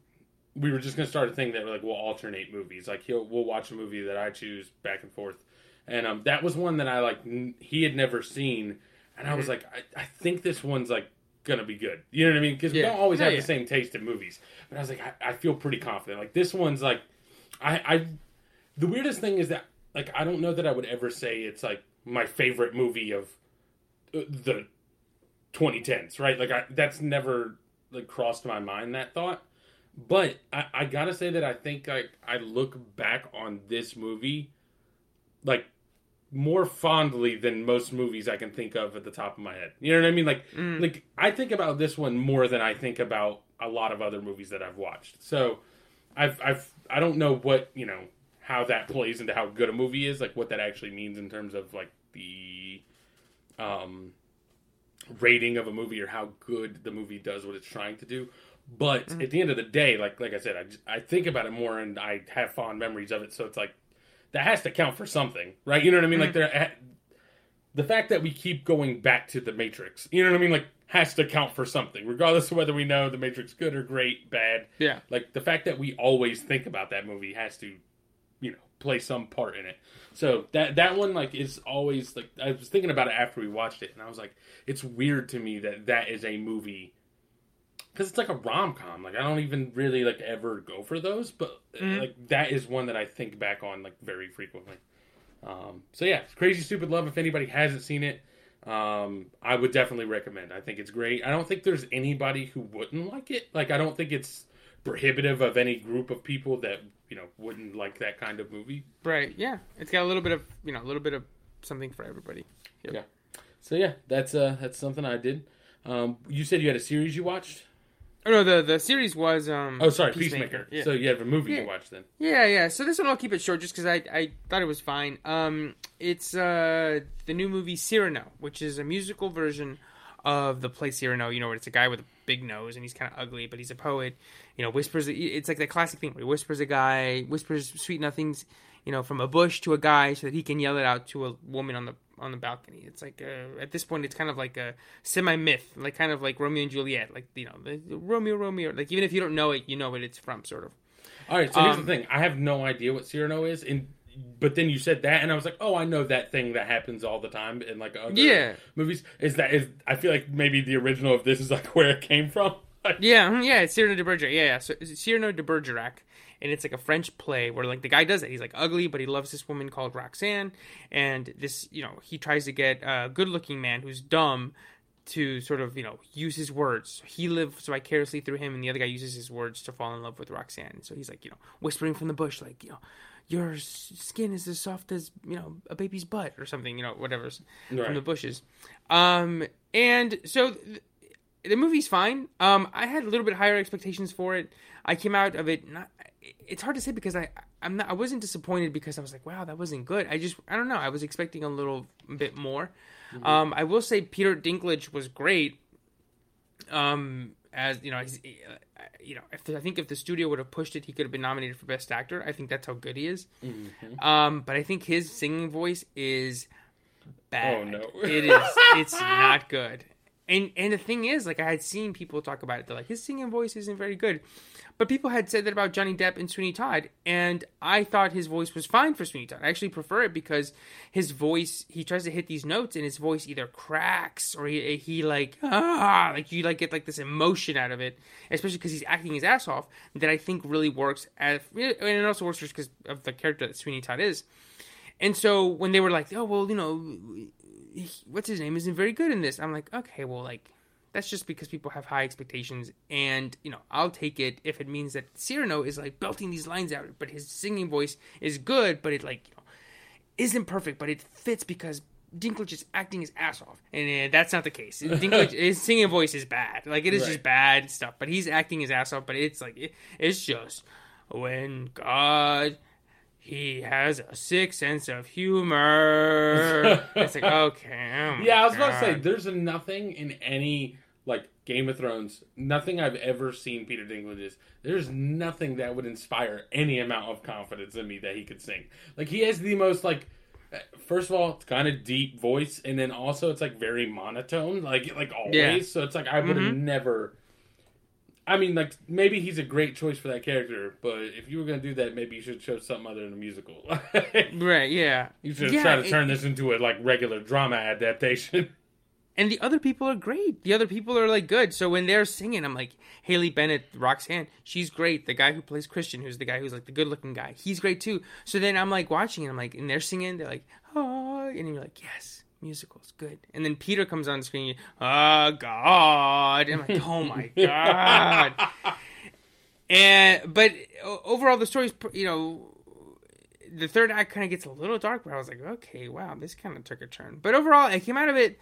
we were just gonna start a thing that like we'll alternate movies. Like he'll we'll watch a movie that I choose back and forth, and um, that was one that I like n- he had never seen, and Mm-hmm. I was like, I, I think this one's like gonna be good. You know what I mean? Because we don't always Yeah, have yeah. the same taste in movies. But I was like, I, I feel pretty confident. Like this one's like, I, I, the weirdest thing is that like I don't know that I would ever say it's like my favorite movie of uh, the 2010s, right? Like I, that's never like crossed my mind that thought. But I, I gotta say that I think like I look back on this movie like more fondly than most movies I can think of at the top of my head. You know what I mean? Like Mm. like I think about this one more than I think about a lot of other movies that I've watched. So I've I've I don't know what, you know, how that plays into how good a movie is, like what that actually means in terms of like the um rating of a movie or how good the movie does what it's trying to do. But at the end of the day, like like I said, I, I think about it more and I have fond memories of it. So it's like that has to count for something, right? You know what I mean? Like mm. there, the fact that we keep going back to the Matrix, you know what I mean? Like has to count for something, regardless of whether we know the Matrix good or great, bad. Yeah. Like the fact that we always think about that movie has to, you know, play some part in it. So that that one like is always like I was thinking about it after we watched it, and I was like, it's weird to me that that is a movie because it's like a rom com. Like I don't even really like ever go for those, but Mm-hmm. like that is one that I think back on like very frequently. Um, so yeah, Crazy Stupid Love. If anybody hasn't seen it, Um, I would definitely recommend. I think it's great. I don't think there's anybody who wouldn't like it. Like I don't think it's prohibitive of any group of people that you know wouldn't like that kind of movie. Right. Yeah. It's got a little bit of you know a little bit of something for everybody. Yep. Yeah. So yeah, that's uh that's something I did. Um, you said you had a series you watched. Oh no, the the series was um. Oh, sorry, Peacemaker. Yeah. So you have a movie Yeah. you watched then. Yeah, yeah. So this one I'll keep it short just because I, I thought it was fine. Um, it's uh the new movie Cyrano, which is a musical version of the play Cyrano. You know, where it's a guy with a big nose and he's kind of ugly, but he's a poet. You know, whispers. It's like the classic thing where he whispers a guy, whispers sweet nothings, you know, from a bush to a guy so that he can yell it out to a woman on the on the balcony. It's like uh, at this point, it's kind of like a semi myth, like kind of like Romeo and Juliet, like you know, Romeo Romeo. Like even if you don't know it, you know what it's from, sort of. All right. So here's Um, the thing. I have no idea what Cyrano is, and but then you said that, and I was like, oh, I know that thing that happens all the time in like other Yeah. movies. Is that is? I feel like maybe the original of this is like where it came from. Yeah, yeah, it's Cyrano de Bergerac. Yeah, yeah. So Cyrano de Bergerac, and it's like a French play where like the guy does it. He's like ugly, but he loves this woman called Roxanne, and this you know he tries to get a good-looking man who's dumb to sort of you know use his words. He lives vicariously through him, and the other guy uses his words to fall in love with Roxanne. So he's like you know whispering from the bush, like you know. Your skin is as soft as you know a baby's butt, or something, you know, whatever's from the bushes. Um, and so th- the movie's fine. Um, I had a little bit higher expectations for it. I came out of it not. It's hard to say because I I'm not I wasn't disappointed because I was like wow that wasn't good. I just I don't know I was expecting a little bit more. Um, I will say Peter Dinklage was great. Um, as you know, he's, uh, you know, if I think if the studio would have pushed it, he could have been nominated for best actor. I think that's how good he is. Um, but I think his singing voice is bad. Oh, no. it is. It's not good. And and the thing is, like I had seen people talk about it. They're like, his singing voice isn't very good. But people had said that about Johnny Depp and Sweeney Todd, and I thought his voice was fine for Sweeney Todd. I actually prefer it because his voice, he tries to hit these notes, and his voice either cracks or he, he like ah, like you like get like this emotion out of it, especially because he's acting his ass off. That I think really works. At, and it also works just because of the character that Sweeney Todd is. And so when they were like, oh well, you know, he- what's his name isn't very good in this. I'm like, okay, well, like that's just because people have high expectations, and you know, I'll take it if it means that Cyrano is like belting these lines out, but his singing voice is good, but it like you know isn't perfect, but it fits because Dinklage is acting his ass off, and uh, that's not the case. Dinklage, his singing voice is bad, like it is Right. just bad stuff, but he's acting his ass off. But it's like it, it's just when God he has a sick sense of humor. it's like okay, oh Yeah, I was about to say there's nothing in any like Game of Thrones, nothing I've ever seen Peter Dinklage's. There's nothing that would inspire any amount of confidence in me that he could sing. Like he has the most like uh, first of all, it's kind of deep voice and then also it's like very monotone, like like always. Yeah. So it's like I would have Mhm. never I mean, like maybe he's a great choice for that character, but if you were gonna do that, maybe you should show something other than a musical. right, yeah. you should Yeah, try to it- turn this into a like regular drama adaptation. And the other people are great. The other people are like good. So when they're singing, I'm like, Haley Bennett, Roxanne, she's great. The guy who plays Christian, who's the guy who's like the good looking guy, he's great too. So then I'm like watching and I'm like, and they're singing, they're like, oh, and you're like, yes, musicals, good. And then Peter comes on screen, oh God, and I'm like, oh my God. And but overall, the story's you know the third act kind of gets a little dark, but I was like, okay, wow, this kind of took a turn. But overall, I came out of it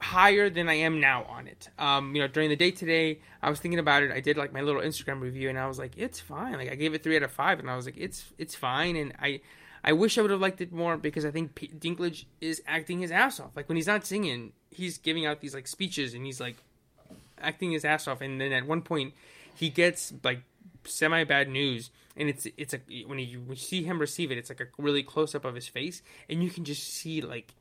higher than I am now on it. Um, you know, during the day today, I was thinking about it. I did like my little Instagram review, and I was like, it's fine. Like I gave it three out of five, and I was like, it's it's fine. And I I wish I would have liked it more because I think P- Dinklage is acting his ass off. Like when he's not singing, he's giving out these like speeches, and he's like acting his ass off. And then at one point, he gets like semi bad news, and it's it's a when you, see him receive it, it's like a really close up of his face, and you can just see like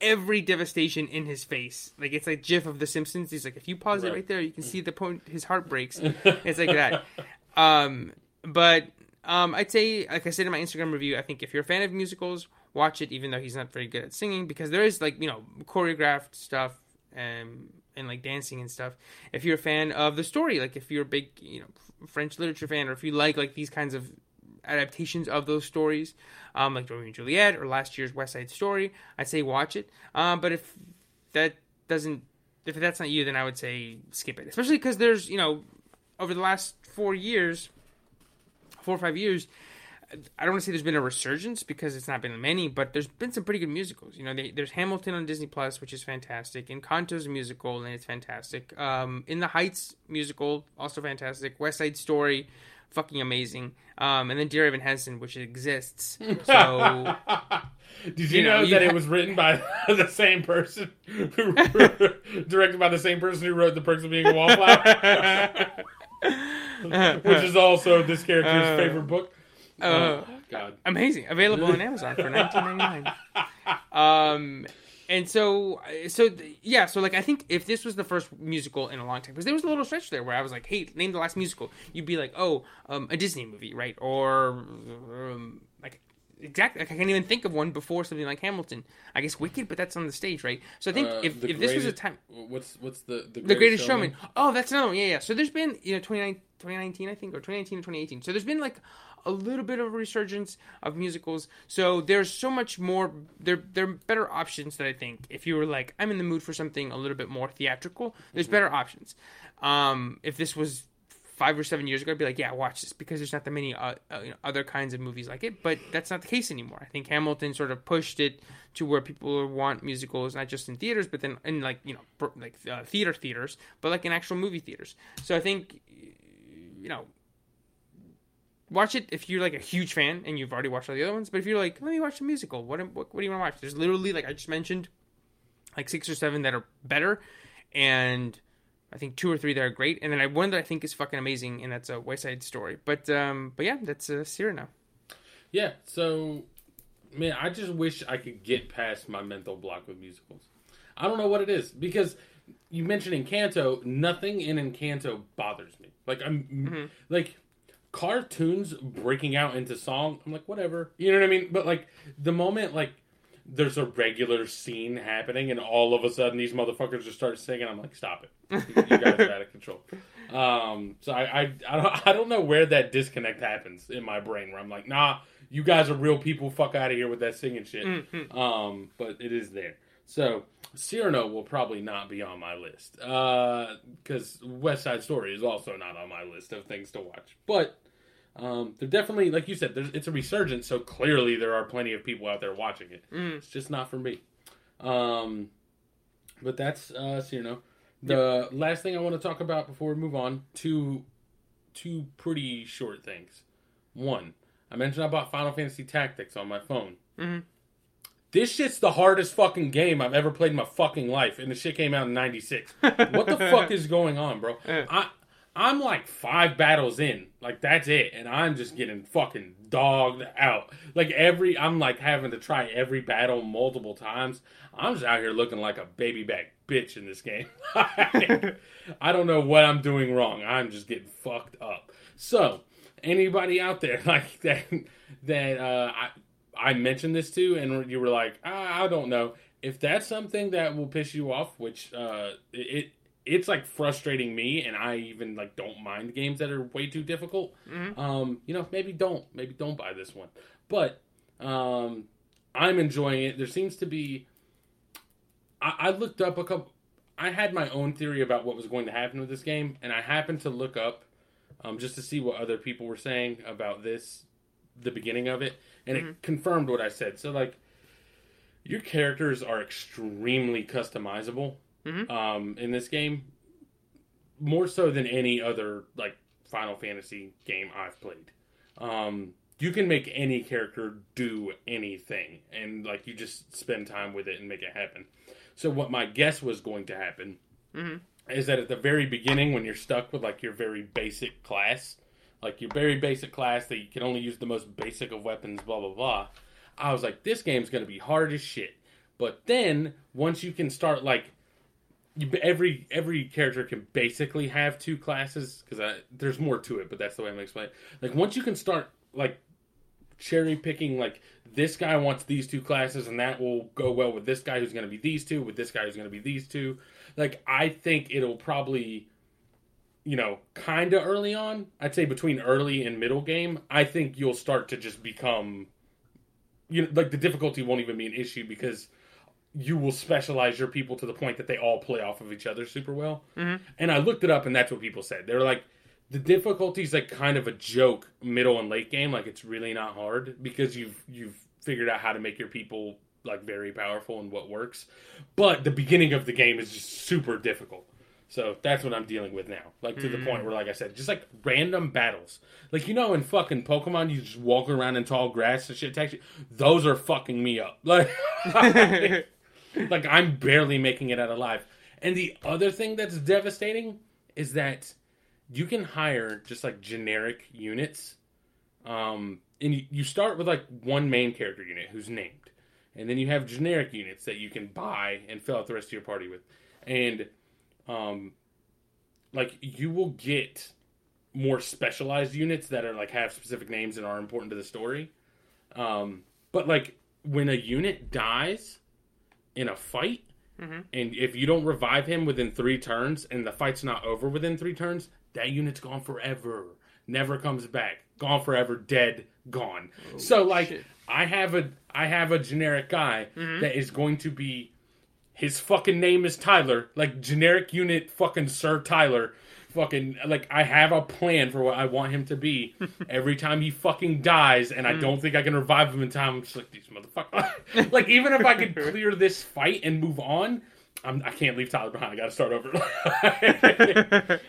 every devastation in his face. Like it's like GIF of The Simpsons. He's like, if you pause it Right. right there, you can see the point his heart breaks. it's like that. Um, but um, I'd say, like I said in my Instagram review, I think if you're a fan of musicals, watch it. Even though he's not very good at singing, because there is like you know choreographed stuff and and like dancing and stuff. If you're a fan of the story, like if you're a big you know French literature fan, or if you like like these kinds of adaptations of those stories, um, like Romeo and Juliet or last year's West Side Story, I'd say watch it. Um, but if that doesn't if that's not you, then I would say skip it. Especially because there's you know over the last four years, four or five years. I don't want to say there's been a resurgence because it's not been many, but there's been some pretty good musicals. You know, they, there's Hamilton on Disney Plus, which is fantastic. Encanto's a musical, and it's fantastic. Um, In the Heights musical, also fantastic. West Side Story, fucking amazing. Um, and then Dear Evan Hansen, which exists. So Did you, You know, know, you that ha- it was written by the same person, who directed by the same person who wrote The Perks of Being a Wallflower, which is also this character's Uh, favorite book. uh, oh God! amazing available on amazon for 19.99 um and so so yeah so like i think if this was the first musical in a long time because there was a little stretch there where i was like hey name the last musical you'd be like oh um, a disney movie right or um, exactly like i can't even think of one before something like hamilton i guess wicked but that's on the stage right so i think Uh, if, if this was a time what's what's the the greatest, the greatest showman. Oh, that's another one. Yeah, yeah. So there's been, you know, 29 2019, I think, or 2019 and 2018. So there's been like a little bit of a resurgence of musicals. So there's so much more. There, there are better options that I think. If you were like, I'm in the mood for something a little bit more theatrical, there's better options. Um, if this was five or seven years ago, I'd be like, yeah, watch this because there's not that many uh, uh, you know, other kinds of movies like it. But that's not the case anymore. I think Hamilton sort of pushed it to where people want musicals not just in theaters, but then in like you know like uh, theater theaters, but like in actual movie theaters. So I think you know. Watch it if you're like a huge fan and you've already watched all the other ones. But if you're like, let me watch a musical, what, what, what do you want to watch? There's literally, like I just mentioned, like six or seven that are better, and I think two or three that are great, and then I one that I think is fucking amazing, and that's a West Side Story. But um, but yeah, that's uh, Cyrano. Yeah, so man, I just wish I could get past my mental block with musicals. I don't know what it is because you mentioned Encanto. Nothing in Encanto bothers me. Like I'm like cartoons breaking out into song. I'm like whatever, you know what I mean. But like the moment like there's a regular scene happening and all of a sudden these motherfuckers just start singing, I'm like stop it. You, you guys are out of control. Um, so I, I I don't I don't know where that disconnect happens in my brain where I'm like nah you guys are real people. Fuck out of here with that singing shit. Um, but it is there. So Cyrano will probably not be on my list because West Side Story is also not on my list of things to watch. But um, they're definitely, like you said, it's a resurgence. So clearly there are plenty of people out there watching it. It's just not for me. Um, but that's uh, so you know. The last thing I want to talk about before we move on two two pretty short things. One, I mentioned I bought Final Fantasy Tactics on my phone. Mhm. This shit's the hardest fucking game I've ever played in my fucking life, and the shit came out in '96. what the fuck is going on, bro? I I'm like five battles in, like that's it, and I'm just getting fucking dogged out. Like every, I'm like having to try every battle multiple times. I'm just out here looking like a baby back bitch in this game. I don't know what I'm doing wrong. I'm just getting fucked up. So, anybody out there like that that uh, I I mentioned this to, and you were like, ah, I don't know if that's something that will piss you off, which uh, it it's like frustrating me, and I even like don't mind games that are way too difficult. Um, you know, maybe don't maybe don't buy this one, but um, I'm enjoying it. There seems to be. I, I looked up a couple. I had my own theory about what was going to happen with this game, and I happened to look up um, just to see what other people were saying about this, the beginning of it, and it confirmed what I said. So, like, your characters are extremely customizable um, in this game, more so than any other like Final Fantasy game I've played. Um, you can make any character do anything, and like you just spend time with it and make it happen. So, what my guess was going to happen is that at the very beginning, when you're stuck with like your very basic class, like your very basic class that you can only use the most basic of weapons, blah blah blah. I was like, this game's gonna be hard as shit. But then once you can start like you, every every character can basically have two classes because there's more to it, but that's the way I'm gonna explain it. Like once you can start like cherry picking, like this guy wants these two classes, and that will go well with this guy who's gonna be these two, with this guy who's gonna be these two. Like I think it'll probably you know, kind of early on, I'd say between early and middle game, I think you'll start to just become, you know, like the difficulty won't even be an issue because you will specialize your people to the point that they all play off of each other super well. Mhm. And I looked it up, and that's what people said. They're like, the difficulty's like kind of a joke middle and late game. Like it's really not hard because you've you've figured out how to make your people like very powerful and what works. But the beginning of the game is just super difficult. So that's what I'm dealing with now. Like to the point where, like I said, just like random battles. Like you know, in fucking Pokemon, you just walk around in tall grass and shit attacks you. Those are fucking me up. Like, like I'm barely making it out alive. And the other thing that's devastating is that you can hire just like generic units. Um, and you, you start with like one main character unit who's named, and then you have generic units that you can buy and fill out the rest of your party with. And um, like you will get more specialized units that are like have specific names and are important to the story. Um, but like when a unit dies in a fight, Mhm. and if you don't revive him within three turns, and the fight's not over within three turns, that unit's gone forever. Never comes back. Gone forever. Dead. Gone. so like, shit. I have a I have a generic guy that is going to be his fucking name is Tyler, like generic unit fucking Sir Tyler. Fucking like I have a plan for what I want him to be. Every time he fucking dies, and I don't think I can revive him in time, I'm just like these motherfuckers. like even if I could clear this fight and move on, I'm, I can't leave Tyler behind. I got to start over.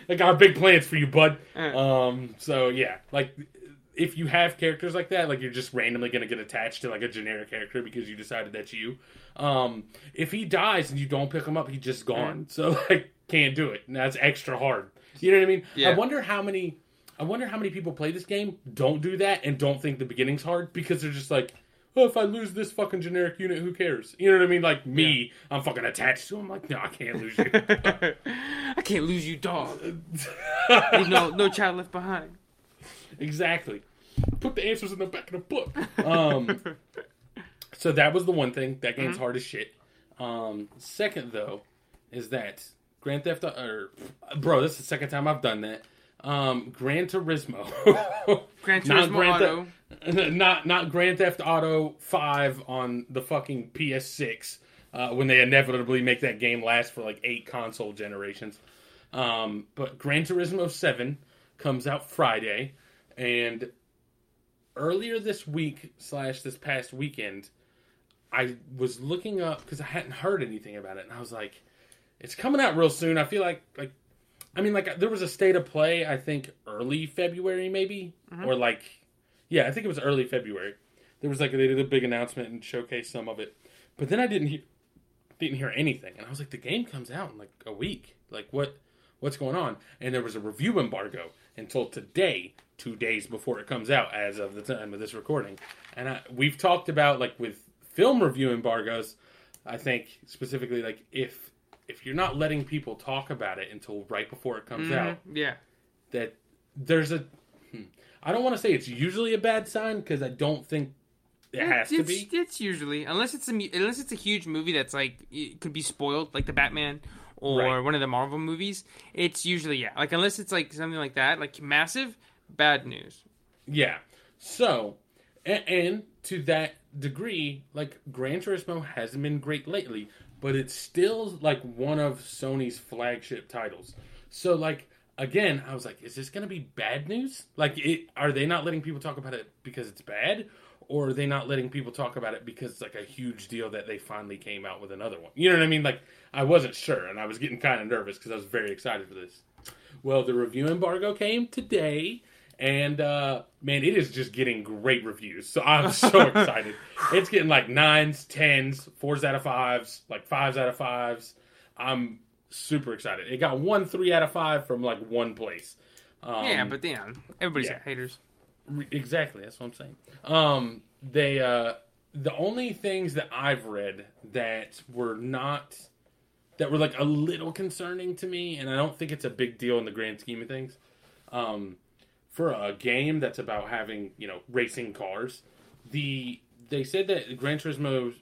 I got big plans for you, bud. Um, so yeah, like if you have characters like that, like you're just randomly gonna get attached to like a generic character because you decided that's you. Um, if he dies and you don't pick him up, he's just gone. So like can't do it. And that's extra hard. You know what I mean? Yeah. I wonder how many I wonder how many people play this game don't do that and don't think the beginning's hard because they're just like, oh, if I lose this fucking generic unit, who cares? You know what I mean? Like me, I'm fucking attached to him. Like, no, I can't lose you. I can't lose you, dog. No no child left behind. exactly. Put the answers in the back of the book. Um, so that was the one thing. That game's hard as shit. Um, second though, is that Grand Theft Auto, or bro, this is the second time I've done that. Um, Gran Turismo. Gran Not Turismo Grand Auto. Theft- not not Grand Theft Auto Five on the fucking PS6 uh, when they inevitably make that game last for like eight console generations. Um, but Gran Turismo Seven comes out Friday, and earlier this week slash this past weekend, I was looking up because I hadn't heard anything about it, and I was like, "It's coming out real soon." I feel like like. I mean, like there was a state of play. I think early February, maybe, mm-hmm. or like, yeah, I think it was early February. There was like they did a big announcement and showcased some of it, but then I didn't hear didn't hear anything, and I was like, the game comes out in like a week. Like what what's going on? And there was a review embargo until today, two days before it comes out, as of the time of this recording. And I, we've talked about like with film review embargoes. I think specifically like if if you're not letting people talk about it until right before it comes out, Mhm, Yeah. that there's a. hmm, I don't want to say it's usually a bad sign because I don't think it has to be. It's usually unless it's a unless it's a huge movie that's like it could be spoiled, like the Batman or Right. one of the Marvel movies. It's usually yeah, like unless it's like something like that, like massive, bad news. Yeah. So, and, and to that degree, like Gran Turismo hasn't been great lately, but it's still like one of Sony's flagship titles. So, like again, I was like, is this going to be bad news? Like, it, are they not letting people talk about it because it's bad, or are they not letting people talk about it because it's like a huge deal that they finally came out with another one? You know what I mean? Like, I wasn't sure, and I was getting kind of nervous because I was very excited for this. Well, the review embargo came today, and uh, man, it is just getting great reviews. So I'm so excited. It's getting like nines, tens, fours out of fives, like fives out of fives. I'm super excited. It got one three out of five from like one place. Um, yeah, but damn, everybody's yeah. got haters. Exactly, that's what I'm saying. Um, they uh, the only things that I've read that were not that were like a little concerning to me, and I don't think it's a big deal in the grand scheme of things. Um, for a game that's about having you know racing cars, the they said that Gran Turismo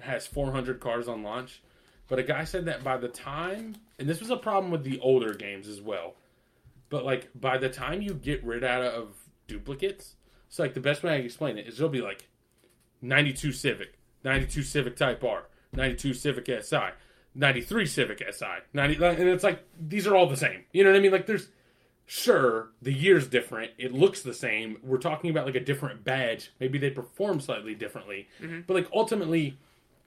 has 400 cars on launch, but a guy said that by the time, and this was a problem with the older games as well, but like by the time you get rid out of duplicates, it's like the best way I can explain it is there'll be like 92 Civic, 92 Civic Type R, 92 Civic Si, 93 Civic Si, 90, and it's like these are all the same. You know what I mean? Like there's sure the year's different, it looks the same. We're talking about like a different badge. Maybe they perform slightly differently, but like ultimately,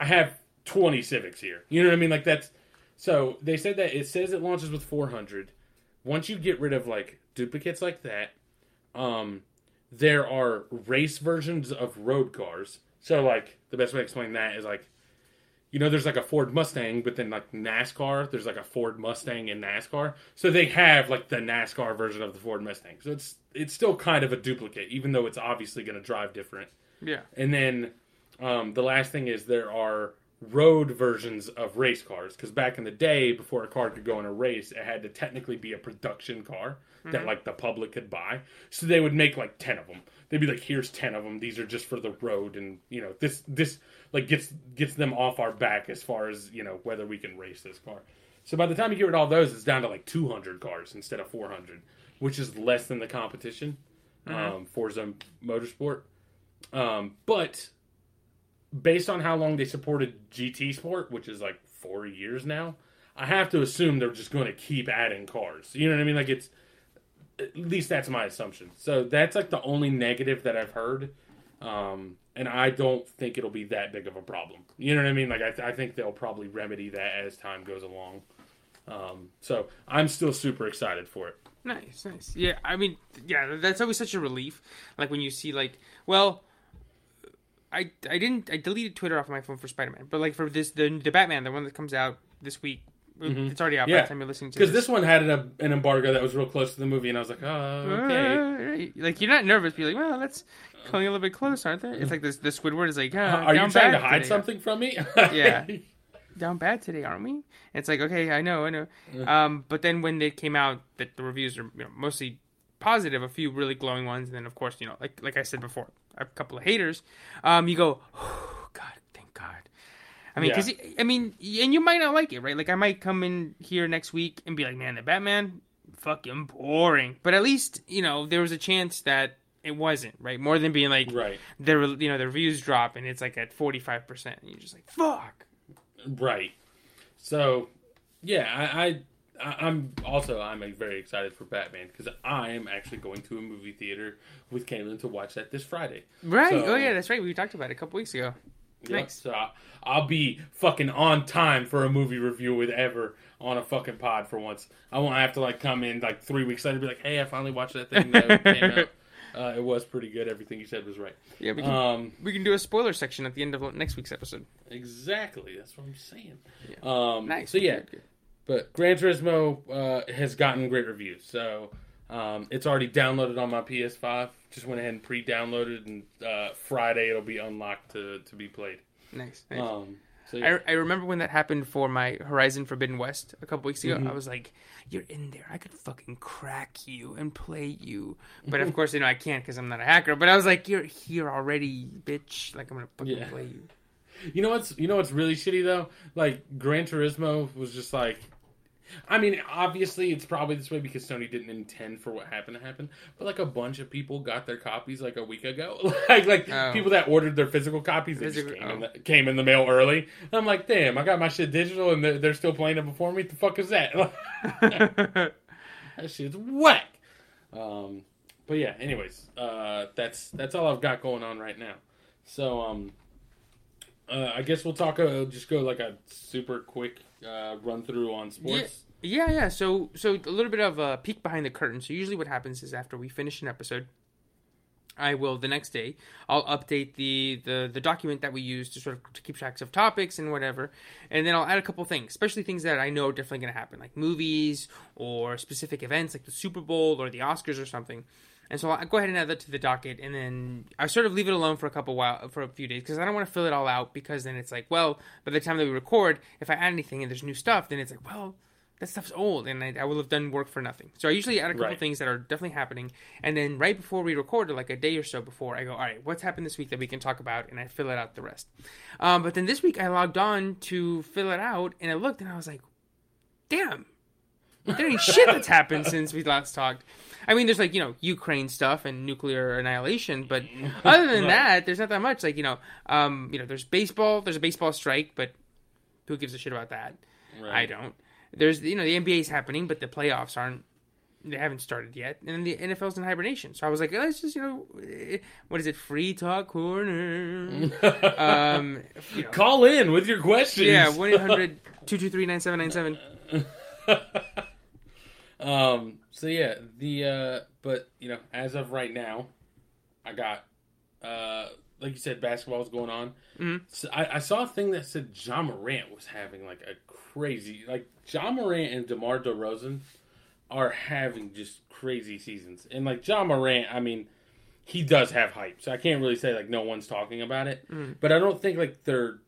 I have 20 Civics here. You know what I mean? Like that's so they said that it says it launches with 400. Once you get rid of like duplicates like that, um, there are race versions of road cars. So like the best way to explain that is like, you know, there's like a Ford Mustang, but then like NASCAR, there's like a Ford Mustang in NASCAR. So they have like the NASCAR version of the Ford Mustang. So it's it's still kind of a duplicate, even though it's obviously going to drive different. Yeah. And then um, the last thing is there are road versions of race cars because back in the day, before a car could go in a race, it had to technically be a production car that like the public could buy. So they would make like ten of them. They'd be like, "Here's ten of them. These are just for the road, and you know this this like gets gets them off our back as far as you know whether we can race this car." So by the time you get rid of all those, it's down to like 200 cars instead of 400, which is less than the competition. Um, Forza Motorsport. Um, but based on how long they supported GT Sport, which is like four years now, I have to assume they're just going to keep adding cars. You know what I mean? Like it's at least that's my assumption. So that's like the only negative that I've heard, um, and I don't think it'll be that big of a problem. You know what I mean? Like I, th- I think they'll probably remedy that as time goes along. Um, so I'm still super excited for it. Nice, nice. Yeah, I mean, yeah, that's always such a relief. Like when you see, like, well, I I didn't I deleted Twitter off my phone for Spider Man, but like for this the the Batman, the one that comes out this week, it's already out by Mm-hmm. Yeah. the time you're listening to Because this one had an, an embargo that was real close to the movie, and I was like, oh, okay. Uh, like you're not nervous, be like, well, that's coming a little bit close, aren't they? It's like this the Squidward is like, uh, Are you trying to hide today. something from me? Yeah. down bad today, aren't we? And it's like, okay, I know, I know. Um, but then when they came out that the reviews are you know, mostly positive, a few really glowing ones, and then of course, you know, like like I said before, a couple of haters. Um, you go, oh, God, thank God. I mean, Yeah. because I mean, and you might not like it, right? Like I might come in here next week and be like, man, the Batman, fucking boring. But at least you know there was a chance that it wasn't right. More than being like, Right. the you know the reviews drop and it's like at forty five percent, and you're just like, fuck. Right. So, yeah, I, I I'm also I'm very excited for Batman because I am actually going to a movie theater with Kaylin to watch that this Friday. Right. Oh, so- oh yeah, that's right. We talked about it a couple weeks ago. Yep. Nice. So I, I'll be fucking on time for a movie review with Ever on a fucking pod for once. I won't have to like come in like three weeks later and be like, hey, I finally watched that thing that came out. Uh, it was pretty good. Everything you said was right. Yeah, we can Um, we can do a spoiler section at the end of next week's episode. exactly. That's what I'm saying. Yeah. Um, Nice. So yeah, Good, good. But Gran Turismo uh, has gotten great reviews, so um, it's already downloaded on my PS5. Just went ahead and pre-downloaded, and uh, Friday it'll be unlocked to, to be played. Nice. nice. Um, so yeah. I, I remember when that happened for my Horizon Forbidden West a couple weeks ago. Mm-hmm. I was like, "You're in there. I could fucking crack you and play you." But of course, you know I can't because I'm not a hacker. But I was like, "You're here already, bitch! Like I'm gonna fucking Yeah. play you." You know what's you know what's really shitty though? Like Gran Turismo was just like I mean, obviously it's probably this way because Sony didn't intend for what happened to happen, but like a bunch of people got their copies like a week ago. like like Oh. people that ordered their physical copies just Physical- came, in oh. the, came in the mail early. And I'm like, "Damn, I got my shit digital and they're, they're still playing it before me. What the fuck is that?" that shit's whack. Um but yeah, anyways, uh that's that's all I've got going on right now. So um uh, I guess we'll talk. Uh, just go like a super quick uh, run through on sports. Yeah, yeah. So, so a little bit of a peek behind the curtain. So usually, what happens is after we finish an episode, I will the next day I'll update the the the document that we use to sort of to keep tracks of topics and whatever, and then I'll add a couple things, especially things that I know are definitely going to happen, like movies or specific events like the Super Bowl or the Oscars or something. And so I'll go ahead and add that to the docket, and then I sort of leave it alone for a couple while for a few days because I don't want to fill it all out because then it's like, well, by the time that we record, if I add anything and there's new stuff, then it's like, well, that stuff's old and I, I will have done work for nothing. So I usually add a couple Right. things that are definitely happening, and then right before we record, or like a day or so before, I go, all right, what's happened this week that we can talk about, and I fill it out the rest. Um, but then this week I logged on to fill it out, and I looked and I was like, damn, there ain't shit that's happened since we last talked. I mean, there's like you know Ukraine stuff and nuclear annihilation, but other than that, there's not that much. Like you know, um, you know, there's baseball. There's a baseball strike, but Who gives a shit about that? Right. I don't. There's you know the NBA's happening, but the playoffs aren't. They haven't started yet, and the NFL's in hibernation. So I was like, let's just you know, eh, what is it? Free talk corner. um, you know, Call in with your questions. yeah, one 223 9797 um. So yeah, the uh, but you know, as of right now, I got uh, like you said, basketball's going on. Mhm. So I, I saw a thing that said Ja Morant was having like a crazy, like Ja Morant and Demar Derozan are having just crazy seasons, and like Ja Morant, I mean. He does have hype, so I can't really say like no one's talking about it. Mhm. But I don't think like they're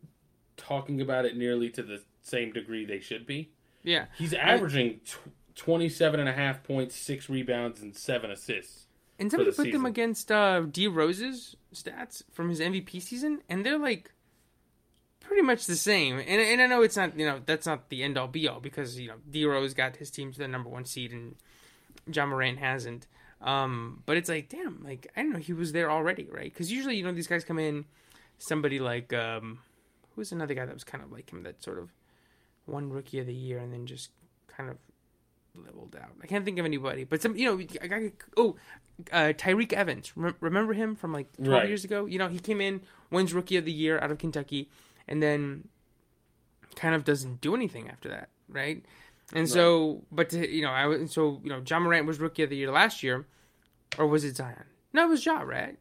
talking about it nearly to the same degree they should be. Yeah, He's averaging tw- 27 and a half points, 6 rebounds and 7 assists. and somebody the put them against uh, D Rose's stats from his MVP season, and they're like pretty much the same. And and I know it's not you know that's not the end all be all because you know D Rose got his team to the number one seed and Ja Morant hasn't. Um, but it's like damn, like I don't know, he was there already, right? Because usually you know these guys come in, somebody like um, who's another guy that was kind of like him that sort of won Rookie of the Year and then just kind of leveled out. I can't think of anybody, but some you know, I got oh, uh, Tyreke Evans. Rem- remember him from like twelve Right. years ago? You know, he came in, wins Rookie of the Year out of Kentucky, and then kind of doesn't do anything after that, right? And so, but to, you know, I was so you know, Ja Morant was Rookie of the Year last year, or was it Zion? No, it was Ja, right?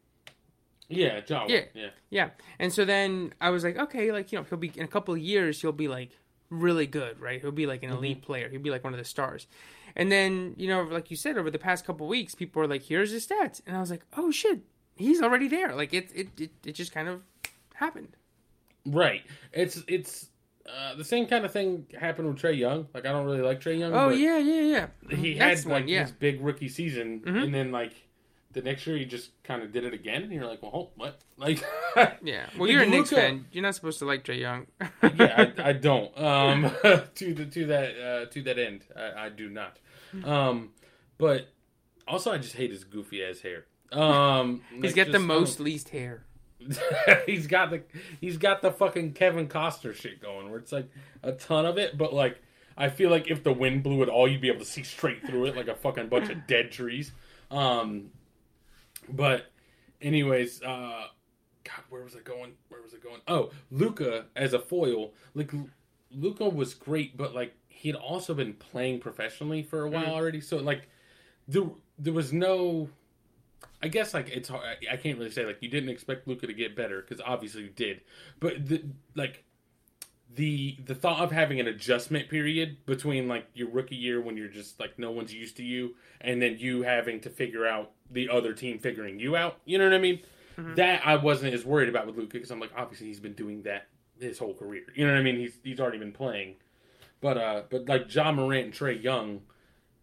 Yeah, John. Yeah. Yeah. Yeah. And so then I was like, okay, like, you know, he'll be in a couple of years, he'll be like really good, right? He'll be like an elite player. He'll be like one of the stars. And then, you know, like you said, over the past couple weeks, people are like, here's his stats. And I was like, oh shit, he's already there. Like it, it, it, it just kind of happened. Right. It's it's uh, the same kind of thing happened with Trae Young. Like I don't really like Trae Young. Oh yeah, yeah, yeah. He That's had the one, like yeah. his big rookie season Mhm. and then like the next year he just kind of did it again and you're like, "Well, what?" Like Yeah. Well, you're a Knicks fan. You're not supposed to like Trae Young. yeah, I, I don't. Um, to the to that uh, to that end, I, I do not. Um, but also, I just hate his goofy ass hair. Um, He's like, got the just- most least hair. he's got the he's got the fucking Kevin Costner shit going, where it's like a ton of it, but like I feel like if the wind blew at all, you'd be able to see straight through it, like a fucking bunch of dead trees. Um, but anyways, uh, God, where was I going? Where was I going? Oh, Luka as a foil, like Luka was great, but like he had also been playing professionally for a while already, so like there there was no. I guess like it's hard. I- I can't really say like you didn't expect Luka to get better because obviously you did, but the, like the the thought of having an adjustment period between like your rookie year when you're just like no one's used to you and then you having to figure out the other team figuring you out. You know what I mean? That I wasn't as worried about with Luka because I'm like obviously he's been doing that his whole career. You know what I mean? He's he's already been playing. But uh but like Ja Morant and Trae Young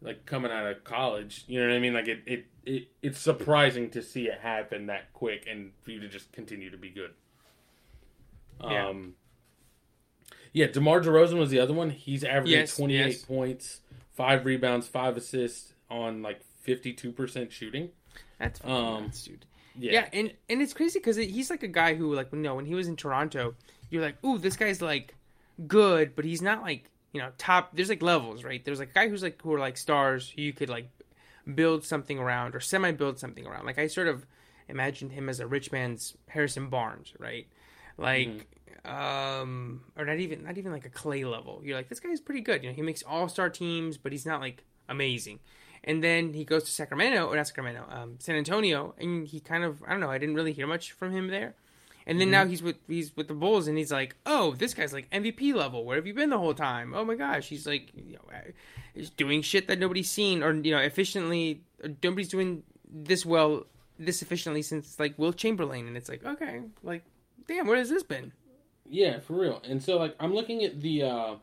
like coming out of college, you know what I mean? Like it it, it it's surprising to see it happen that quick and for you to just continue to be good. Yeah. Um yeah, DeMar DeRozan was the other one. He's averaging Yes, 28 yes. points, 5 rebounds, 5 assists on like 52% shooting. That's Um, nuts, dude. Yeah. Yeah, and and it's crazy because he's like a guy who like you know when he was in Toronto, you're like, ooh, this guy's like good, but he's not like you know top. There's like levels, right? There's like a guy who's like who are like stars who you could like build something around or semi build something around. Like I sort of imagined him as a rich man's Harrison Barnes, right? Like. Um, or not even not even like a Klay level. You're like this guy's pretty good. You know, he makes all star teams, but he's not like amazing. And then he goes to Sacramento, or not Sacramento, um, San Antonio, and he kind of I don't know. I didn't really hear much from him there. And then now he's with he's with the Bulls, and he's like, oh, this guy's like MVP level. Where have you been the whole time? Oh my gosh, he's like, you know, uh, he's doing shit that nobody's seen, or you know, efficiently. Nobody's doing this well, this efficiently since like Wilt Chamberlain, and it's like, okay, like, damn, where has this been? Yeah, for real. And so, like, I'm looking at the uh,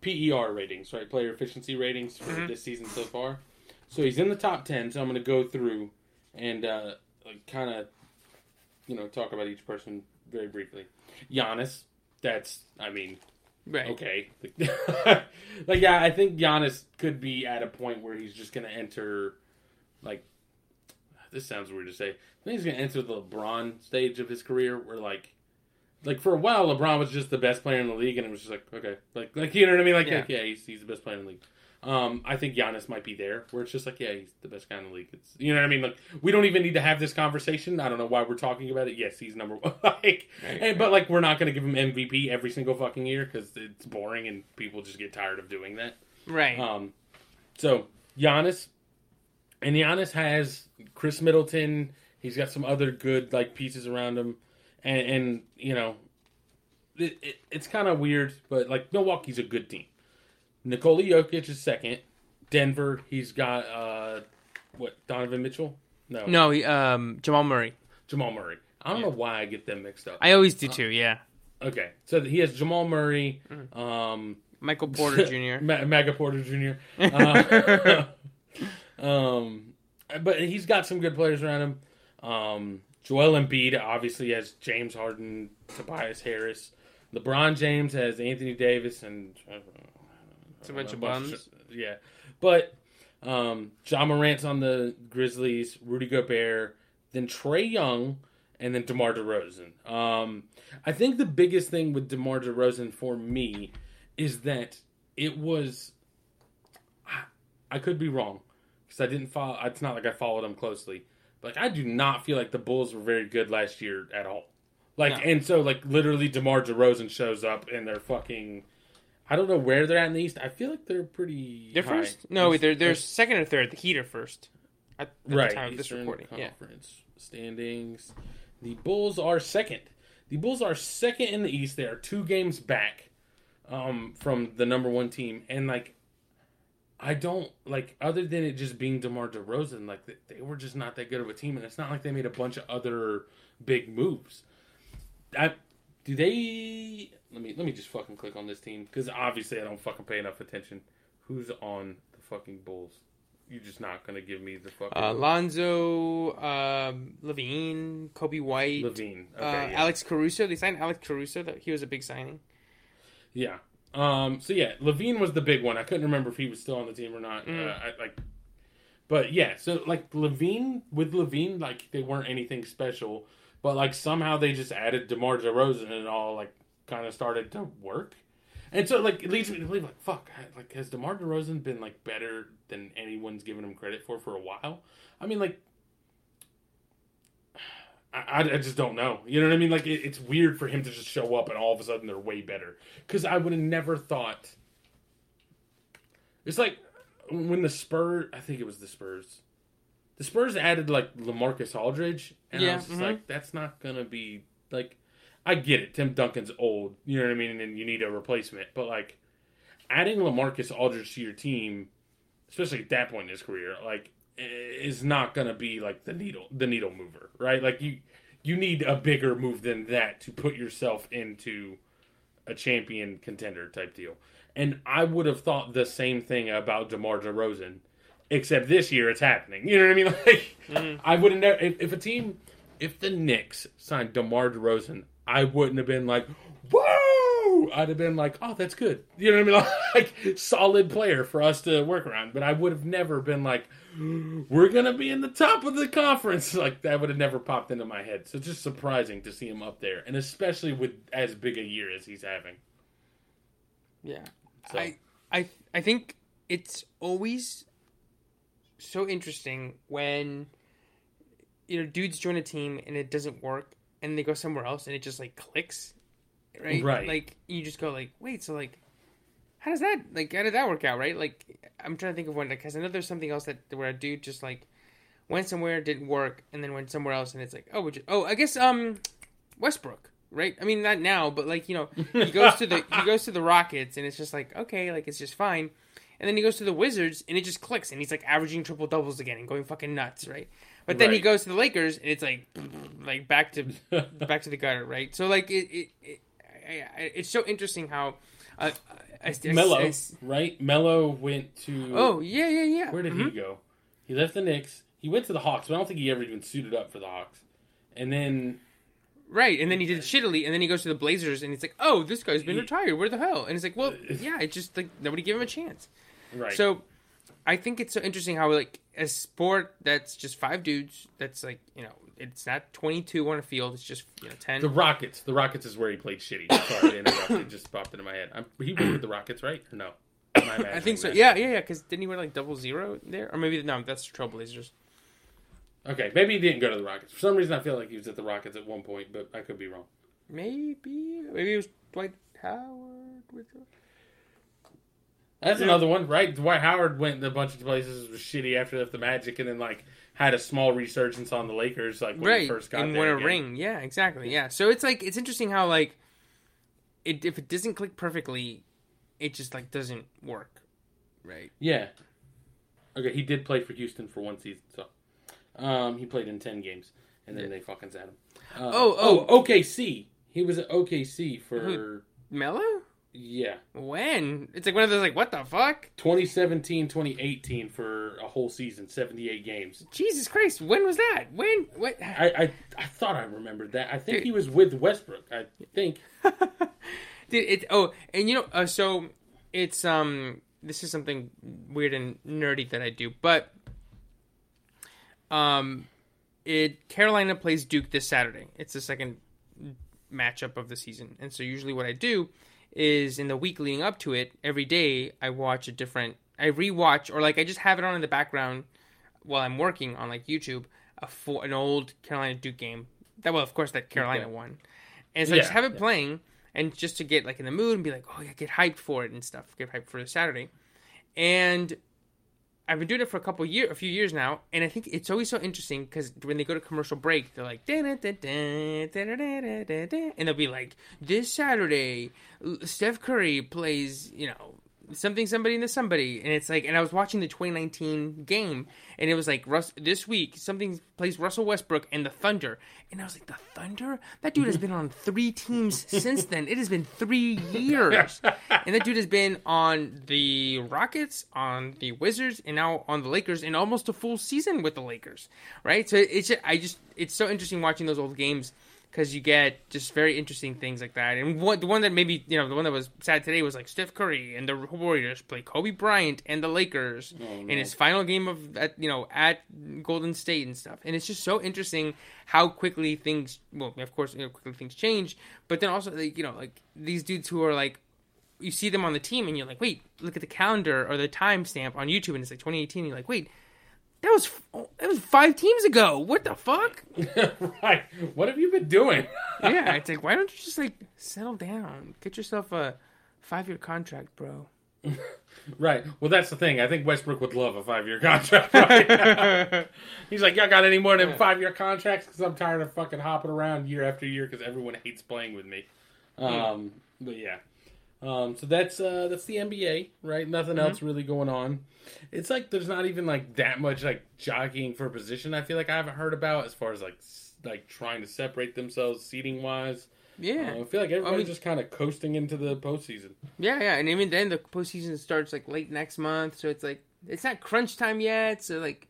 PER ratings, right? Player efficiency ratings for Mhm. this season so far. So he's in the top 10. So I'm going to go through and, uh, like, kind of, you know, talk about each person very briefly. Giannis, that's, I mean, Right. okay. like, yeah, I think Giannis could be at a point where he's just going to enter, like, this sounds weird to say. I think he's going to enter the LeBron stage of his career where, like, like for a while, LeBron was just the best player in the league, and it was just like okay, like like you know what I mean? Like Yeah. like, yeah, he's, he's the best player in the league. Um, I think Giannis might be there, where it's just like yeah, he's the best guy in the league. It's you know what I mean? Like we don't even need to have this conversation. I don't know why we're talking about it. Yes, he's number one. like, Right, and, but like we're not going to give him MVP every single fucking year because it's boring and people just get tired of doing that. Right. Um, so Giannis, and Giannis has Khris Middleton. He's got some other good like pieces around him, and, and you know, it, it, it's kind of weird, but like Milwaukee's a good team. Nikola Jokic is second. Denver, he's got uh, what Donovan Mitchell? No, no, he, um, Jamal Murray. Jamal Murray. I don't know why I get them mixed up. I always do too. Yeah. okay, so he has Jamal Murray. Mm. Um, Michael Porter Jr. Ma- Mega Porter Jr. Uh, um, but he's got some good players around him. Um, Joel Embiid obviously has James Harden, Tobias Harris. LeBron James has Anthony Davis and uh, It's a bunch of a bums. yeah, but um, Ja Morant's on the Grizzlies. Rudy Gobert, then Trae Young, and then DeMar DeRozan. Um, I think the biggest thing with DeMar DeRozan for me is that it was. I, I could be wrong because I didn't follow. It's not like I followed him closely, but like, I do not feel like the Bulls were very good last year at all. Like, No. and so like literally DeMar DeRozan shows up and they're fucking. I don't know where they're at in the East. I feel like they're pretty. They're high. first? No, they're they're second or third. The Heat are first. At, at right. the time of this recording. Yeah. Standings. The Bulls are second. The Bulls are second in the East. They are two games back um, from the number one team, and like, I don't like other than it just being Demar Derozan. Like they, they were just not that good of a team, and it's not like they made a bunch of other big moves. I, do they? Let me let me just fucking click on this team because obviously I don't fucking pay enough attention. Who's on the fucking Bulls? You're just not gonna give me the fucking Uh, Lonzo, um, LaVine, Coby White, LaVine. Okay, uh, yeah. Alex Caruso. They signed Alex Caruso. That he was a big signing. Yeah. Um. So yeah, LaVine was the big one. I couldn't remember if he was still on the team or not. Mm. Uh, I, like, but yeah. So like LaVine with LaVine, like they weren't anything special, but like somehow they just added Demar Derozan and it all like kind of started to work. And so like it leads me to believe like fuck like has Demar Derozan been like better than anyone's given him credit for for a while? I mean like. I, I just don't know. You know what I mean? Like it, it's weird for him to just show up and all of a sudden they're way better. Because I would have never thought. It's like when the Spurs. I think it was the Spurs. The Spurs added like Lamarcus Aldridge, and I was just mhm. like, that's not gonna be like. I get it. Tim Duncan's old. You know what I mean, and you need a replacement. But like, adding Lamarcus Aldridge to your team, especially at that point in his career, like is not going to be like the needle the needle mover, right? Like you you need a bigger move than that to put yourself into a champion contender type deal. And I would have thought the same thing about DeMar DeRozan, except this year it's happening. You know what I mean? Like mm-hmm. I wouldn't know if, if a team if the Knicks signed DeMar DeRozan, I wouldn't have been like, whoa! I'd have been like, oh, that's good. You know what I mean? Like, solid player for us to work around. But I would have never been like, we're going to be in the top of the conference. Like, that would have never popped into my head. So it's just surprising to see him up there. And especially with as big a year as he's having. Yeah, So- I, I, I think it's always so interesting when you know dudes join a team and it doesn't work, and they go somewhere else and it just like clicks, right? Right. Like you just go like, wait, so like, how does that like how did that work out, right? Like I'm trying to think of one because I know there's something else that where a dude just like went somewhere didn't work and then went somewhere else and it's like oh would you, oh I guess um Westbrook right I mean not now but like you know he goes to the he goes to the Rockets and it's just like okay like it's just fine and then he goes to the Wizards and it just clicks and he's like averaging triple doubles again and going fucking nuts right but then he goes to the Lakers and it's like like back to back to the gutter right so like it, it, it it's so interesting how uh, I, I, Melo, I- right? Melo went to. oh yeah yeah yeah Where did Mhm. he go? He left the Knicks. He went to the Hawks, but I don't think he ever even suited up for the Hawks. And then Right, and then he did shittily, and then he goes to the Blazers, and it's like, oh, this guy's been He- retired. Where the hell? And it's like, well, yeah, it's just like nobody gave him a chance. Right. So, I think it's so interesting how like a sport that's just five dudes, that's like you know it's not 22 on a field. It's just you know 10. The Rockets. The Rockets is where he played shitty. Sorry to interrupt. it just popped into my head. I'm, he was with the Rockets, right? Or no? I think so. that? Yeah, yeah, yeah. Because didn't he wear like double zero there? Or maybe no, that's the Trailblazers. Okay, maybe he didn't go to the Rockets. For some reason, I feel like he was at the Rockets at one point, but I could be wrong. Maybe, maybe it was Dwight Howard with. That's another one, right? Dwight Howard went a bunch of places was shitty after left the Magic, and then like had a small resurgence on the Lakers, like when right, he first got and there won a again. ring. Yeah, exactly. Yeah, so it's like it's interesting how like it if it doesn't click perfectly, it just like doesn't work. Right. Yeah. Okay, he did play for Houston for one season, so um, he played in ten games, and then Yeah. they fucking sat him. Uh, Oh, oh, OKC. He was at OKC for Who? Melo? Yeah When? It's like one of those like what the fuck? 2017, 2018 for a whole season, seventy eight games. Jesus Christ! When was that? When? What? I, I I thought I remembered that. I think Dude. he was with Westbrook. I think. Dude, it oh, and you know, uh, so it's um, this is something weird and nerdy that I do, but um, it Carolina plays Duke this Saturday. It's the second matchup of the season, and so usually what I do is in the week leading up to it, every day I watch a different, I rewatch or like I just have it on in the background while I'm working on like YouTube a full, an old Carolina Duke game. That well, of course, that Carolina won, and so I just have it yeah. playing and just to get like in the mood and be like, oh yeah, get hyped for it and stuff, get hyped for the Saturday, and I've been doing it for a couple year, a few years now, and I think it's always so interesting because when they go to commercial break, they're like, and they'll be like, "This Saturday, Steph Curry plays, you know, something, somebody, into somebody," and it's like, and I was watching the 2019 game, and it was like, Russ, this week something plays Russell Westbrook and the Thunder, and I was like, the Thunder? That dude has been on three teams since then. It has been three years, and that dude has been on the Rockets, on the Wizards, and now on the Lakers, and almost a full season with the Lakers, right? So it's just, I just it's so interesting watching those old games because you get just very interesting things like that. And what the one that maybe you know the one that was sad today was like Steph Curry and the Warriors play Kobe Bryant and the Lakers oh, in his final game of at you know at Golden State and stuff. And it's just so interesting how quickly things well of course you know, quickly things change, but then also like you know like these dudes who are like you see them on the team and you're like, wait, look at the calendar or the timestamp on YouTube and it's like 2018. And you're like, wait, that was that was five teams ago. What the fuck? right. What have you been doing? yeah, it's like why don't you just like settle down, get yourself a five year contract, bro. Right. Well, that's the thing. I think Westbrook would love a five-year contract. Right. He's like, y'all got any more than five-year contracts? Because I'm tired of fucking hopping around year after year because everyone hates playing with me. Um, but yeah. Um, so that's uh, that's the NBA, right? Nothing else really going on. It's like there's not even like that much like jockeying for position. I feel like I haven't heard about as far as like like trying to separate themselves seating wise. Yeah, I feel like everybody's mean- just kind of coasting into the postseason. yeah, yeah. And even then, the postseason starts like late next month, so it's like it's not crunch time yet. So like,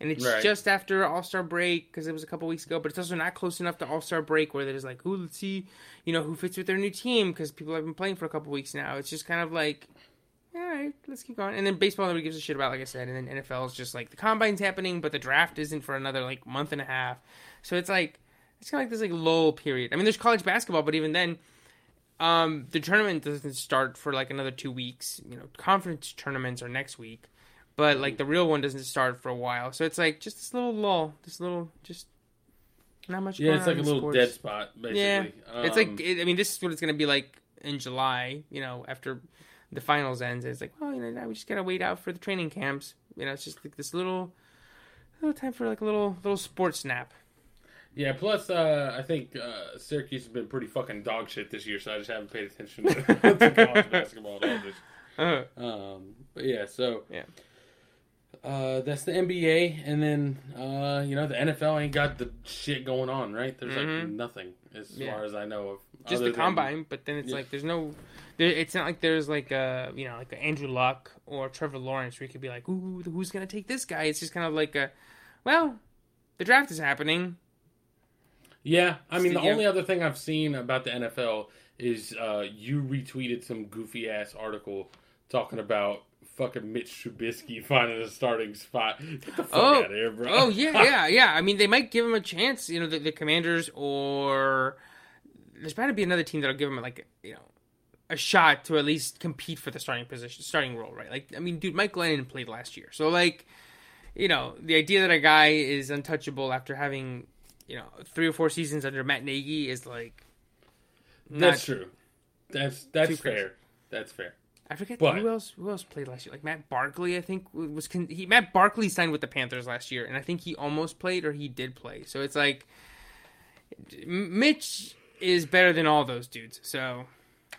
and it's Right. just after All Star break because it was a couple weeks ago, but it's also not close enough to All Star break where there's like, who let's see, you know, who fits with their new team because people have been playing for a couple weeks now. It's just kind of like. All right, let's keep going. And then baseball, nobody gives a shit about, like I said. And then NFL is just like the combine's happening, but the draft isn't for another like month and a half. So it's like it's kind of like this like lull period. I mean, there's college basketball, but even then, um, the tournament doesn't start for like another two weeks. You know, conference tournaments are next week, but like the real one doesn't start for a while. So it's like just this little lull, this little just not much. Yeah, it's like a little sports. dead spot, basically. Yeah, it's Um, like it, I mean, this is what it's gonna be like in July. You know, after the finals ends, it's like, well, you know, now we just gotta wait out for the training camps. You know, it's just like this little, little time for like a little little sports snap. Yeah, plus uh, I think uh, Syracuse has been pretty fucking dog shit this year, so I just haven't paid attention to, to college basketball at all. This, Uh, um, but yeah, so Yeah. Uh, that's the NBA, and then uh, you know the NFL ain't got the shit going on, right? There's like Mhm. nothing as Yeah. far as I know of. just the than- combine, but then it's Yeah. like there's no, there, it's not like there's like a you know like a Andrew Luck or Trevor Lawrence where you could be like, ooh, who's gonna take this guy? It's just kind of like a, well, the draft is happening. Yeah, I mean the Yeah. only other thing I've seen about the NFL is uh, you retweeted some goofy ass article talking about fucking Mitch Trubisky finding a starting spot. Get the fuck Oh, out of here, bro. oh yeah, yeah, yeah. I mean, they might give him a chance. You know, the, the Commanders or there's bound to be another team that'll give him like you know a shot to at least compete for the starting position, starting role, right? Like, I mean, dude, Mike Glennon played last year, so like, you know, the idea that a guy is untouchable after having you know three or four seasons under Matt Nagy is like That's true. That's that's fair. That's fair. I forget But- who else. Who else played last year? Like Matt Barkley, I think was con- he. Matt Barkley signed with the Panthers last year, and I think he almost played or he did play. So it's like Mitch is better than all those dudes. So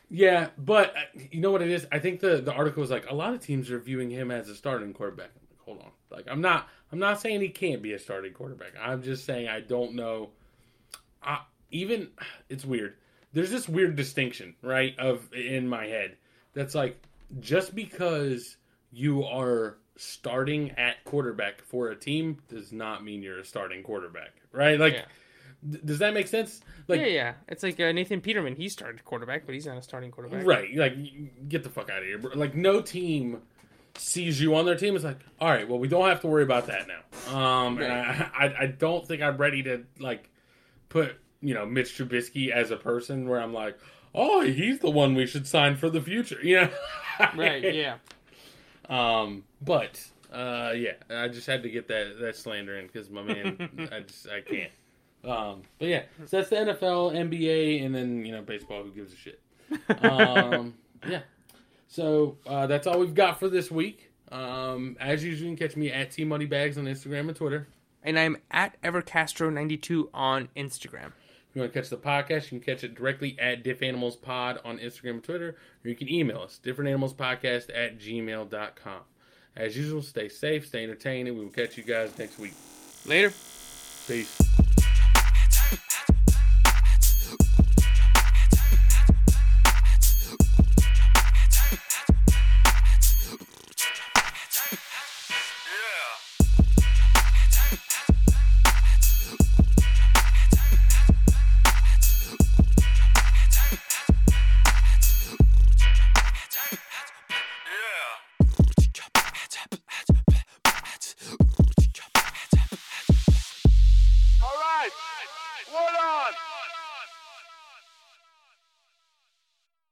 Yeah, but uh, you know what it is? I think the the article was like a lot of teams are viewing him as a starting quarterback. I'm like, hold on, like I'm not I'm not saying he can't be a starting quarterback. I'm just saying I don't know. I, even it's weird. There's this weird distinction, right? Of in my head that's like just because you are starting at quarterback for a team does not mean you're a starting quarterback, right? Like, Yeah. th- does that make sense? Like, yeah, yeah, it's like uh, Nathan Peterman. He started quarterback, but he's not a starting quarterback. Right. Like, get the fuck out of here. bro. Like, no team sees you on their team. It's like, all right, well, we don't have to worry about that now. Um, and I, I, I don't think I'm ready to like put you know Mitch Trubisky as a person where I'm like, oh, he's the one we should sign for the future. Yeah. Right. Yeah. Um, but uh, yeah, I just had to get that that slander in because my man, I just I can't. Um, but yeah, so that's the NFL, NBA, and then you know baseball. Who gives a shit? Um, yeah. So uh, that's all we've got for this week. Um, as usual, you can catch me at T Moneybags on Instagram and Twitter. And I'm at Evercastro92 on Instagram. If you want to catch the podcast, you can catch it directly at Diff Animals Pod on Instagram and Twitter, or you can email us, differentanimalspodcast at gmail.com. As usual, stay safe, stay entertained, and we will catch you guys next week. Later. Peace.